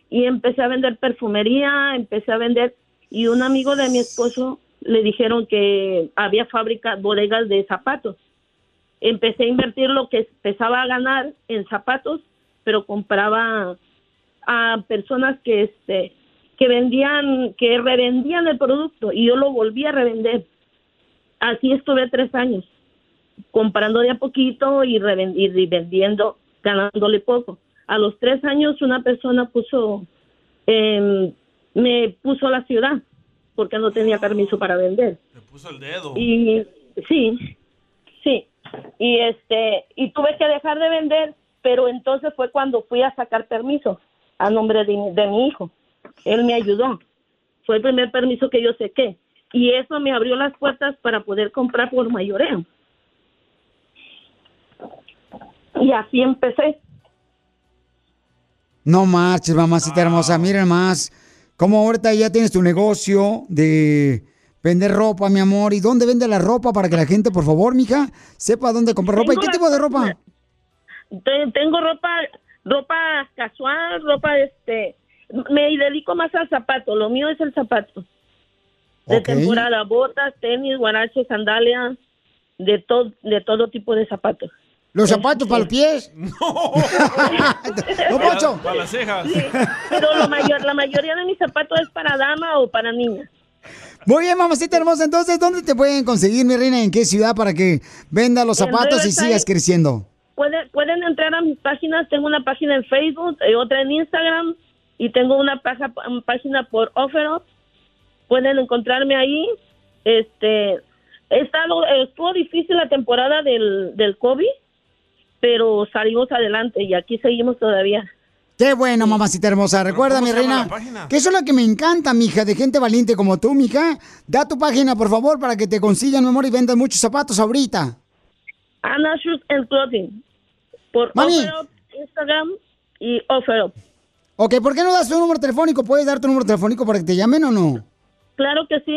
y empecé a vender perfumería, empecé a vender y un amigo de mi esposo le dijeron que había fábricas, bodegas de zapatos. Empecé a invertir lo que empezaba a ganar en zapatos, pero compraba a personas que este que vendían, que revendían el producto y yo lo volví a revender. Así estuve tres años, comprando de a poquito y, y vendiendo, ganándole poco. A los tres años una persona puso, em, me puso la ciudad porque no tenía permiso para vender. Le puso el dedo. Y sí, sí. Y este, y tuve que dejar de vender, pero entonces fue cuando fui a sacar permiso a nombre de, mi- de mi hijo. Él me ayudó. Fue el primer permiso que yo saqué. Y eso me abrió las puertas para poder comprar por mayoreo. Y así empecé. No marches, mamacita hermosa. Miren más. Cómo ahorita ya tienes tu negocio de vender ropa, mi amor. ¿Y dónde vende la ropa para que la gente, por favor, mija, sepa dónde comprar ropa? ¿Y qué tipo de ropa? Te- Tengo ropa, ropa casual, ropa este, me dedico más al zapato, lo mío es el zapato. De temporada, botas, tenis, guaraches, sandalias, de todo, de todo tipo de zapatos. ¿Los zapatos para los pies? ¡No, Poncho! Para las cejas. Pero lo mayor, la mayoría de mis zapatos es para dama o para niña. Muy bien, mamacita hermosa. Entonces, ¿dónde te pueden conseguir, mi reina? ¿En qué ciudad para que venda los zapatos y sigas creciendo? Pueden, pueden entrar a mis páginas, tengo una página en Facebook, y otra en Instagram y tengo una, paja- una página por OfferUp. Pueden encontrarme ahí. Este, estuvo difícil la temporada del, del COVID, pero salimos adelante y aquí seguimos todavía. Qué bueno, mamacita hermosa. Recuerda, mi ¿cómo se llama reina, que eso es lo que me encanta, mija, de gente valiente como tú, mija. Da tu página, por favor, para que te consigan, mi amor, y vendan muchos zapatos ahorita. Ana Shoes and Clothing. Por Mami. OfferUp, Instagram y OfferUp. Ok, ¿por qué no das tu número telefónico? ¿Puedes dar tu número telefónico para que te llamen o no? Claro que sí,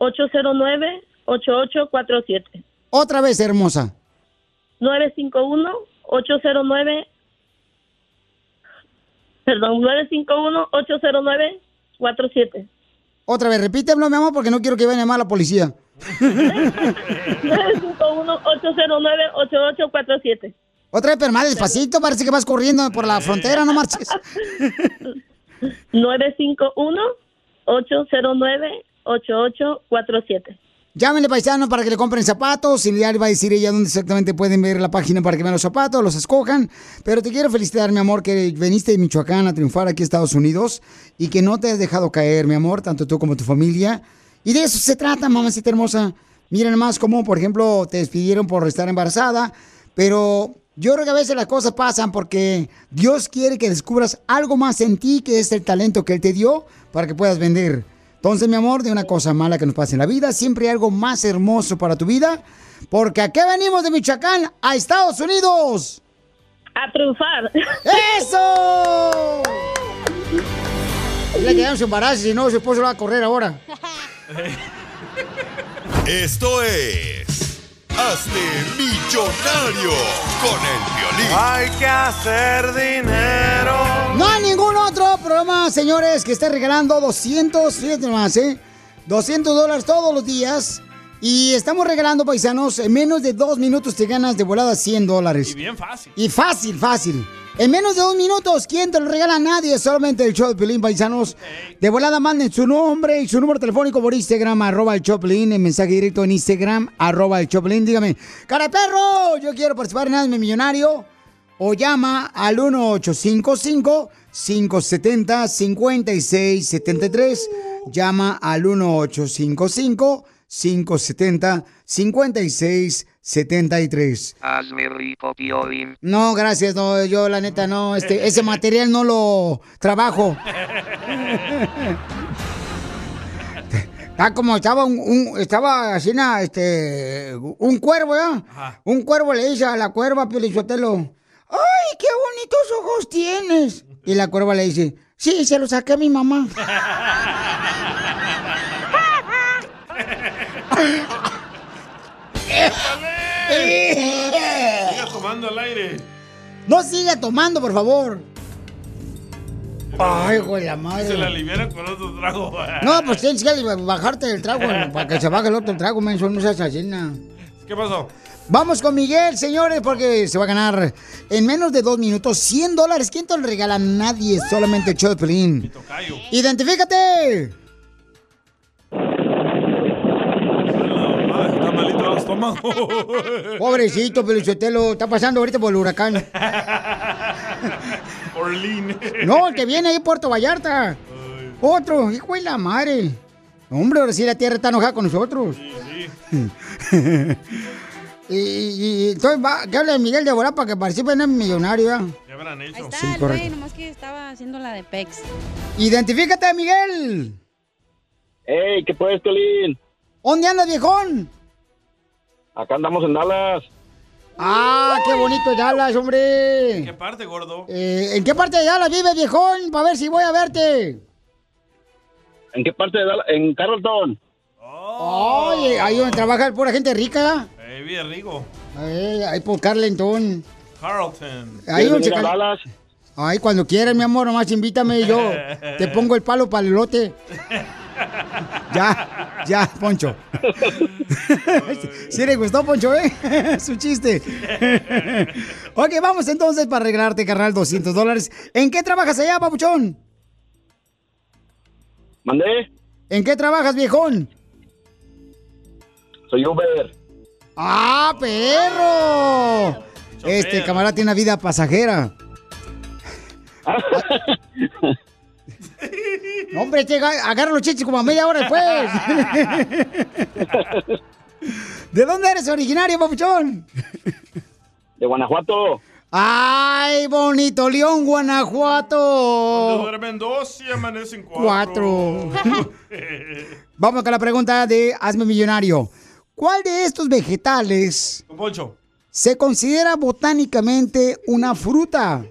951-809-8847. Otra vez, hermosa. 951-809. Perdón, 951-809-47. Otra vez, repítelo, mi amor, porque no quiero que vaya a llamar a la policía. 951-809-8847. Otra vez, pero más despacito, parece que vas corriendo por la frontera, no marches. 951-809-8847. Llámenle, paisano, para que le compren zapatos. Y le va a decir ella dónde exactamente pueden ver la página para que vean los zapatos, los escojan. Pero te quiero felicitar, mi amor, que veniste de Michoacán a triunfar aquí a Estados Unidos y que no te has dejado caer, mi amor, tanto tú como tu familia. Y de eso se trata, mamacita hermosa. Miren más cómo, por ejemplo, te despidieron por estar embarazada. Pero yo creo que a veces las cosas pasan porque Dios quiere que descubras algo más en ti, que es el talento que Él te dio, para que puedas vender. Entonces, mi amor, de una cosa mala que nos pase en la vida, siempre hay algo más hermoso para tu vida. Porque aquí venimos de Michoacán a Estados Unidos. A triunfar. ¡Eso! Le quedamos embarazo, si no, su esposo lo va a correr ahora. Esto es. Hazte millonario con el violín. Hay que hacer dinero. No hay ningún otro programa, señores, que esté regalando 200, fíjate más, ¿eh? 200 dólares todos los días. Y estamos regalando, paisanos, en menos de dos minutos te ganas de volada 100 dólares. Y bien fácil. Y fácil, fácil. En menos de dos minutos, ¿quién te lo regala? Nadie, solamente el show de Pelín, paisanos. De volada manden su nombre y su número telefónico por Instagram, arroba el Choplin, en mensaje directo en Instagram, arroba el Choplin. Dígame, cara perro, yo quiero participar en Hazme Millonario. O llama al 1855-570-5673. Llama al 1855-570-5673. Hazme rico, Piolín. No, gracias, no, yo la neta no, este, ese material no lo trabajo. Está como estaba un, un- estaba así, na, este, un cuervo, ¿ya? Un cuervo le dice a la cuerva, Pelichotelo, ¡ay, qué bonitos ojos tienes! Y la cuerva le dice, sí, se los saqué a mi mamá. Siga tomando el aire. No siga tomando, por favor. Ay, güey, la madre. Se la aliviaron con otro trago. No, pues tienes que bajarte del trago para que se baje el otro trago, menso, no seas así, na. ¿Qué pasó? Vamos con Miguel, señores, porque se va a ganar en menos de dos minutos 100 dólares. ¿Quién te lo regala? Nadie, solamente el Pelín. ¡Identifícate! Estómago. Pobrecito, Pelichotelo, está pasando ahorita por el huracán. Orlín. No, el que viene ahí de Puerto Vallarta. Otro, hijo de la madre. Hombre, ahora sí la tierra está enojada con nosotros. y, y- y entonces va, que hable Miguel de Volá para que participe en el millonario. ¿ya? ¿Qué habrán hecho? Ahí está Sí, el güey, nomás que estaba haciendo la de Pex. Identifícate, Miguel. ¡Ey, qué puedes, Piolín! ¿Dónde andas, viejón? Acá andamos en Dallas. Ah, qué bonito Dallas, hombre. ¿Qué parte, gordo? Eh, ¿En qué parte de Dallas vive, viejón? Para ver si voy a verte. ¿En qué parte de Dallas? En Carrollton. Oye, ahí donde trabaja pura gente rica. Eh, bien rico. Eh, ahí por Carlenton. Carlton. Ahí donde cal- Dallas? Ay, cuando quieras, mi amor, nomás invítame y yo te pongo el palo para el lote. Ya, ya, Poncho. Sí le gustó, Poncho, ¿eh? Es un chiste. Ok, vamos entonces para arreglarte, carnal, 200 dólares. ¿En qué trabajas allá, papuchón? ¿Mandé? ¿En qué trabajas, viejón? Soy Uber. ¡Ah, perro! Este camarada tiene una vida pasajera. No, hombre, llega, agarra los chichis como a media hora después. ¿De dónde eres originario, papuchón? De Guanajuato. ¡Ay, bonito León, Guanajuato! Duermen dos y amanecen cuatro. Cuatro. Vamos con la pregunta de Hazme Millonario. ¿Cuál de estos vegetales Poncho. se considera botánicamente una fruta?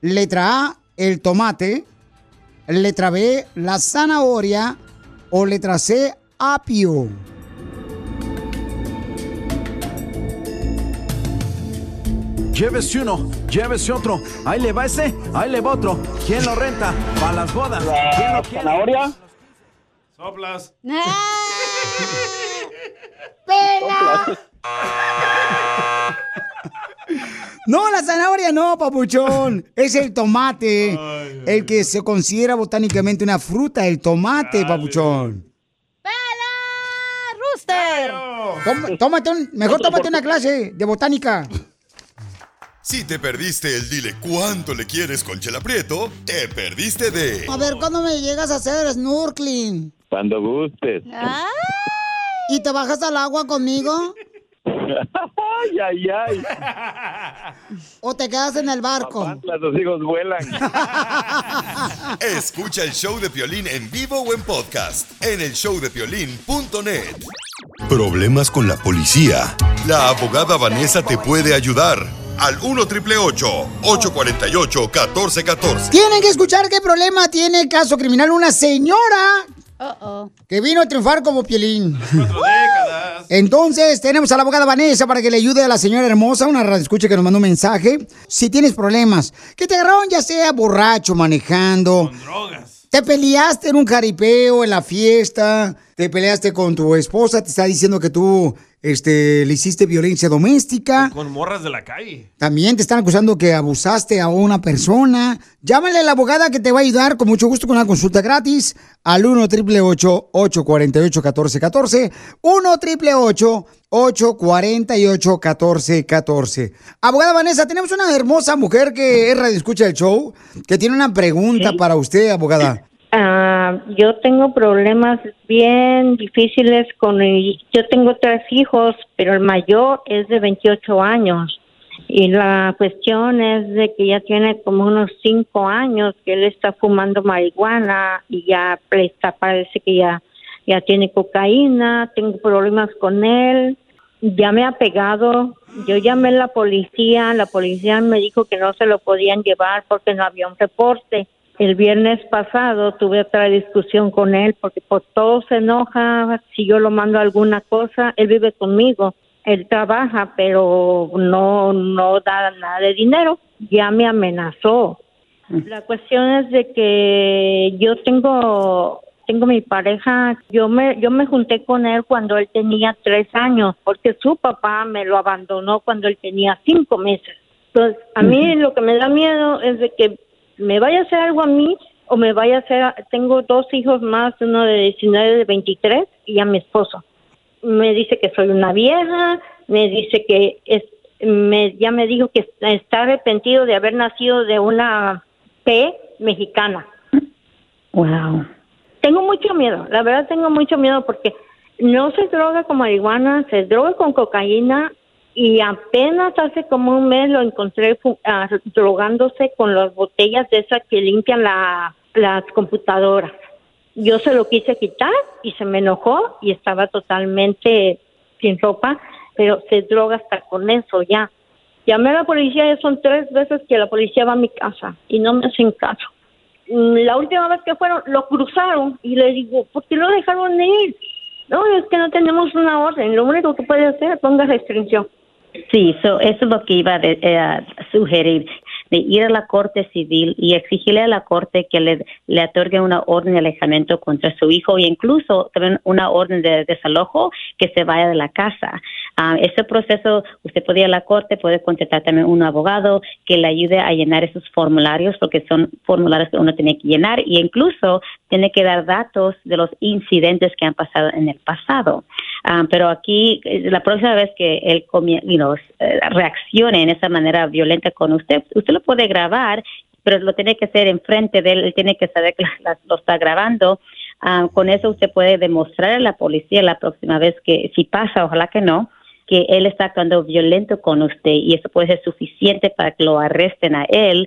Letra A, el tomate. Letra B, la zanahoria. O letra C, apio. Llévese uno, llévese otro. Ahí le va ese, ahí le va otro. ¿Quién lo renta? Para las bodas. ¿Quién lo quiere? ¿Zanahoria? Soplas. ¡Pela! No, la zanahoria no, papuchón. Es el tomate. el que se considera botánicamente una fruta, el tomate, papuchón. ¡Rooster! Tóm- tómate un- mejor tómate una clase de botánica. Si te perdiste el dile cuánto le quieres con Chela Prieto, te perdiste de A ver, ¿cuándo me llegas a hacer snorkeling? Cuando gustes. ¿Y te bajas al agua conmigo? ay, ay, ay. ¿O te quedas en el barco? Los hijos vuelan. Escucha el show de Piolín en vivo o en podcast en el showdepiolín.net. Problemas con la policía. La abogada Vanessa te puede ayudar. Al 1 848 1414 Tienen que escuchar qué problema tiene el caso criminal una señora que vino a triunfar como Pielín. Entonces, tenemos a la abogada Vanessa para que le ayude a la señora hermosa, una escucha que nos mandó un mensaje. Si tienes problemas, que te agarraron ya sea borracho, manejando. Te peleaste en un jaripeo, en la fiesta. Te peleaste con tu esposa, te está diciendo que tú este, le hiciste violencia doméstica. Con morras de la calle. También te están acusando que abusaste a una persona. Llámale a la abogada que te va a ayudar con mucho gusto con una consulta gratis al 1 888 848 1414 1 888 848 1414 Abogada Vanessa, tenemos una hermosa mujer que es radio escucha el show, que tiene una pregunta para usted, abogada. Ah, yo tengo problemas bien difíciles con mi- yo tengo tres hijos, pero el mayor es de 28 años y la cuestión es de que ya tiene como unos cinco años que él está fumando marihuana y ya está, parece que ya ya tiene cocaína, tengo problemas con él, ya me ha pegado, yo llamé a la policía, la policía me dijo que no se lo podían llevar porque no había un reporte. El viernes pasado tuve otra discusión con él porque por todo se enoja si yo lo mando a alguna cosa. Él vive conmigo, él trabaja, pero no no da nada de dinero. Ya me amenazó. La cuestión es de que yo tengo tengo mi pareja. Yo me yo me junté con él cuando él tenía tres años porque su papá me lo abandonó cuando él tenía cinco meses. Entonces a mí lo que me da miedo es de que me vaya a hacer algo a mí o me vaya a hacer, tengo dos hijos más, uno de 19 de 23 y a mi esposo. Me dice que soy una vieja, me dice que es, me, ya me dijo que está arrepentido de haber nacido de una P mexicana. Wow. Tengo mucho miedo, la verdad tengo mucho miedo porque no se droga con marihuana, se droga con cocaína y apenas hace como un mes lo encontré ah, drogándose con las botellas de esas que limpian la, las computadoras. Yo se lo quise quitar y se me enojó y estaba totalmente sin ropa, pero se droga hasta con eso ya. Llamé a la policía, ya son tres veces que la policía va a mi casa y no me hacen caso. Mm, La última vez que fueron, lo cruzaron y le digo, ¿por qué lo dejaron ir? No, es que no tenemos una orden. Lo único que puede hacer, ponga restricción. Sí, so, eso es lo que iba a, de- eh, sugerir, de ir a la Corte Civil y exigirle a la Corte que le, le otorgue una orden de alejamiento contra su hijo e incluso también una orden de desalojo que se vaya de la casa. Ah, ese proceso, usted puede ir a la Corte, puede contratar también un abogado que le ayude a llenar esos formularios porque son formularios que uno tiene que llenar e incluso tiene que dar datos de los incidentes que han pasado en el pasado. Ah, pero aquí, eh, la próxima vez que él you eh, reaccione en esa manera violenta con usted, usted lo puede grabar, pero lo tiene que hacer enfrente de él, él tiene que saber que lo está grabando. Ah, con eso usted puede demostrar a la policía la próxima vez que, si pasa, ojalá que no, que él está actuando violento con usted y eso puede ser suficiente para que lo arresten a él.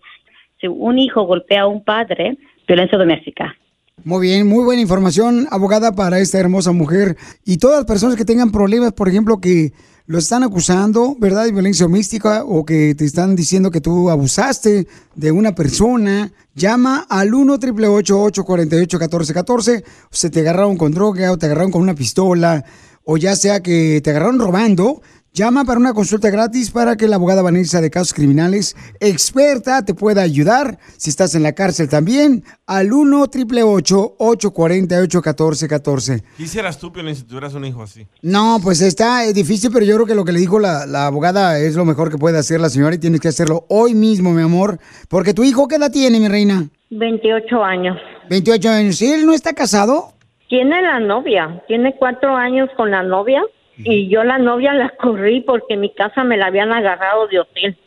Si un hijo golpea a un padre, violencia doméstica. Muy bien, muy buena información, abogada, para esta hermosa mujer. Y todas las personas que tengan problemas, por ejemplo, que lo están acusando, ¿verdad?, de violencia doméstica o que te están diciendo que tú abusaste de una persona, llama al 1 888 848 1414 Se te agarraron con droga o te agarraron con una pistola o ya sea que te agarraron robando. Llama para una consulta gratis para que la abogada Vanessa de Casos Criminales, experta, te pueda ayudar. Si estás en la cárcel también, al 1 888 848 1414 ¿Qué hicieras tú, Piolín, si tuvieras un hijo así? No, pues está eh, difícil, pero yo creo que lo que le dijo la, la abogada es lo mejor que puede hacer la señora y tienes que hacerlo hoy mismo, mi amor. Porque tu hijo, ¿qué edad tiene, mi reina? 28 años. 28 años. ¿Y él no está casado? Tiene la novia, tiene cuatro años con la novia y yo la novia la corrí porque mi casa me la habían agarrado de hotel.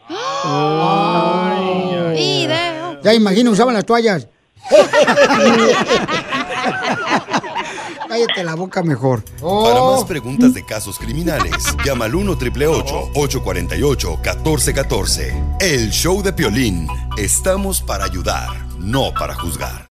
Ya imagino, usaban las toallas. Cállate la boca mejor. Para más preguntas de casos criminales, llama al 1 848 1414 El show de Piolín. Estamos para ayudar, no para juzgar.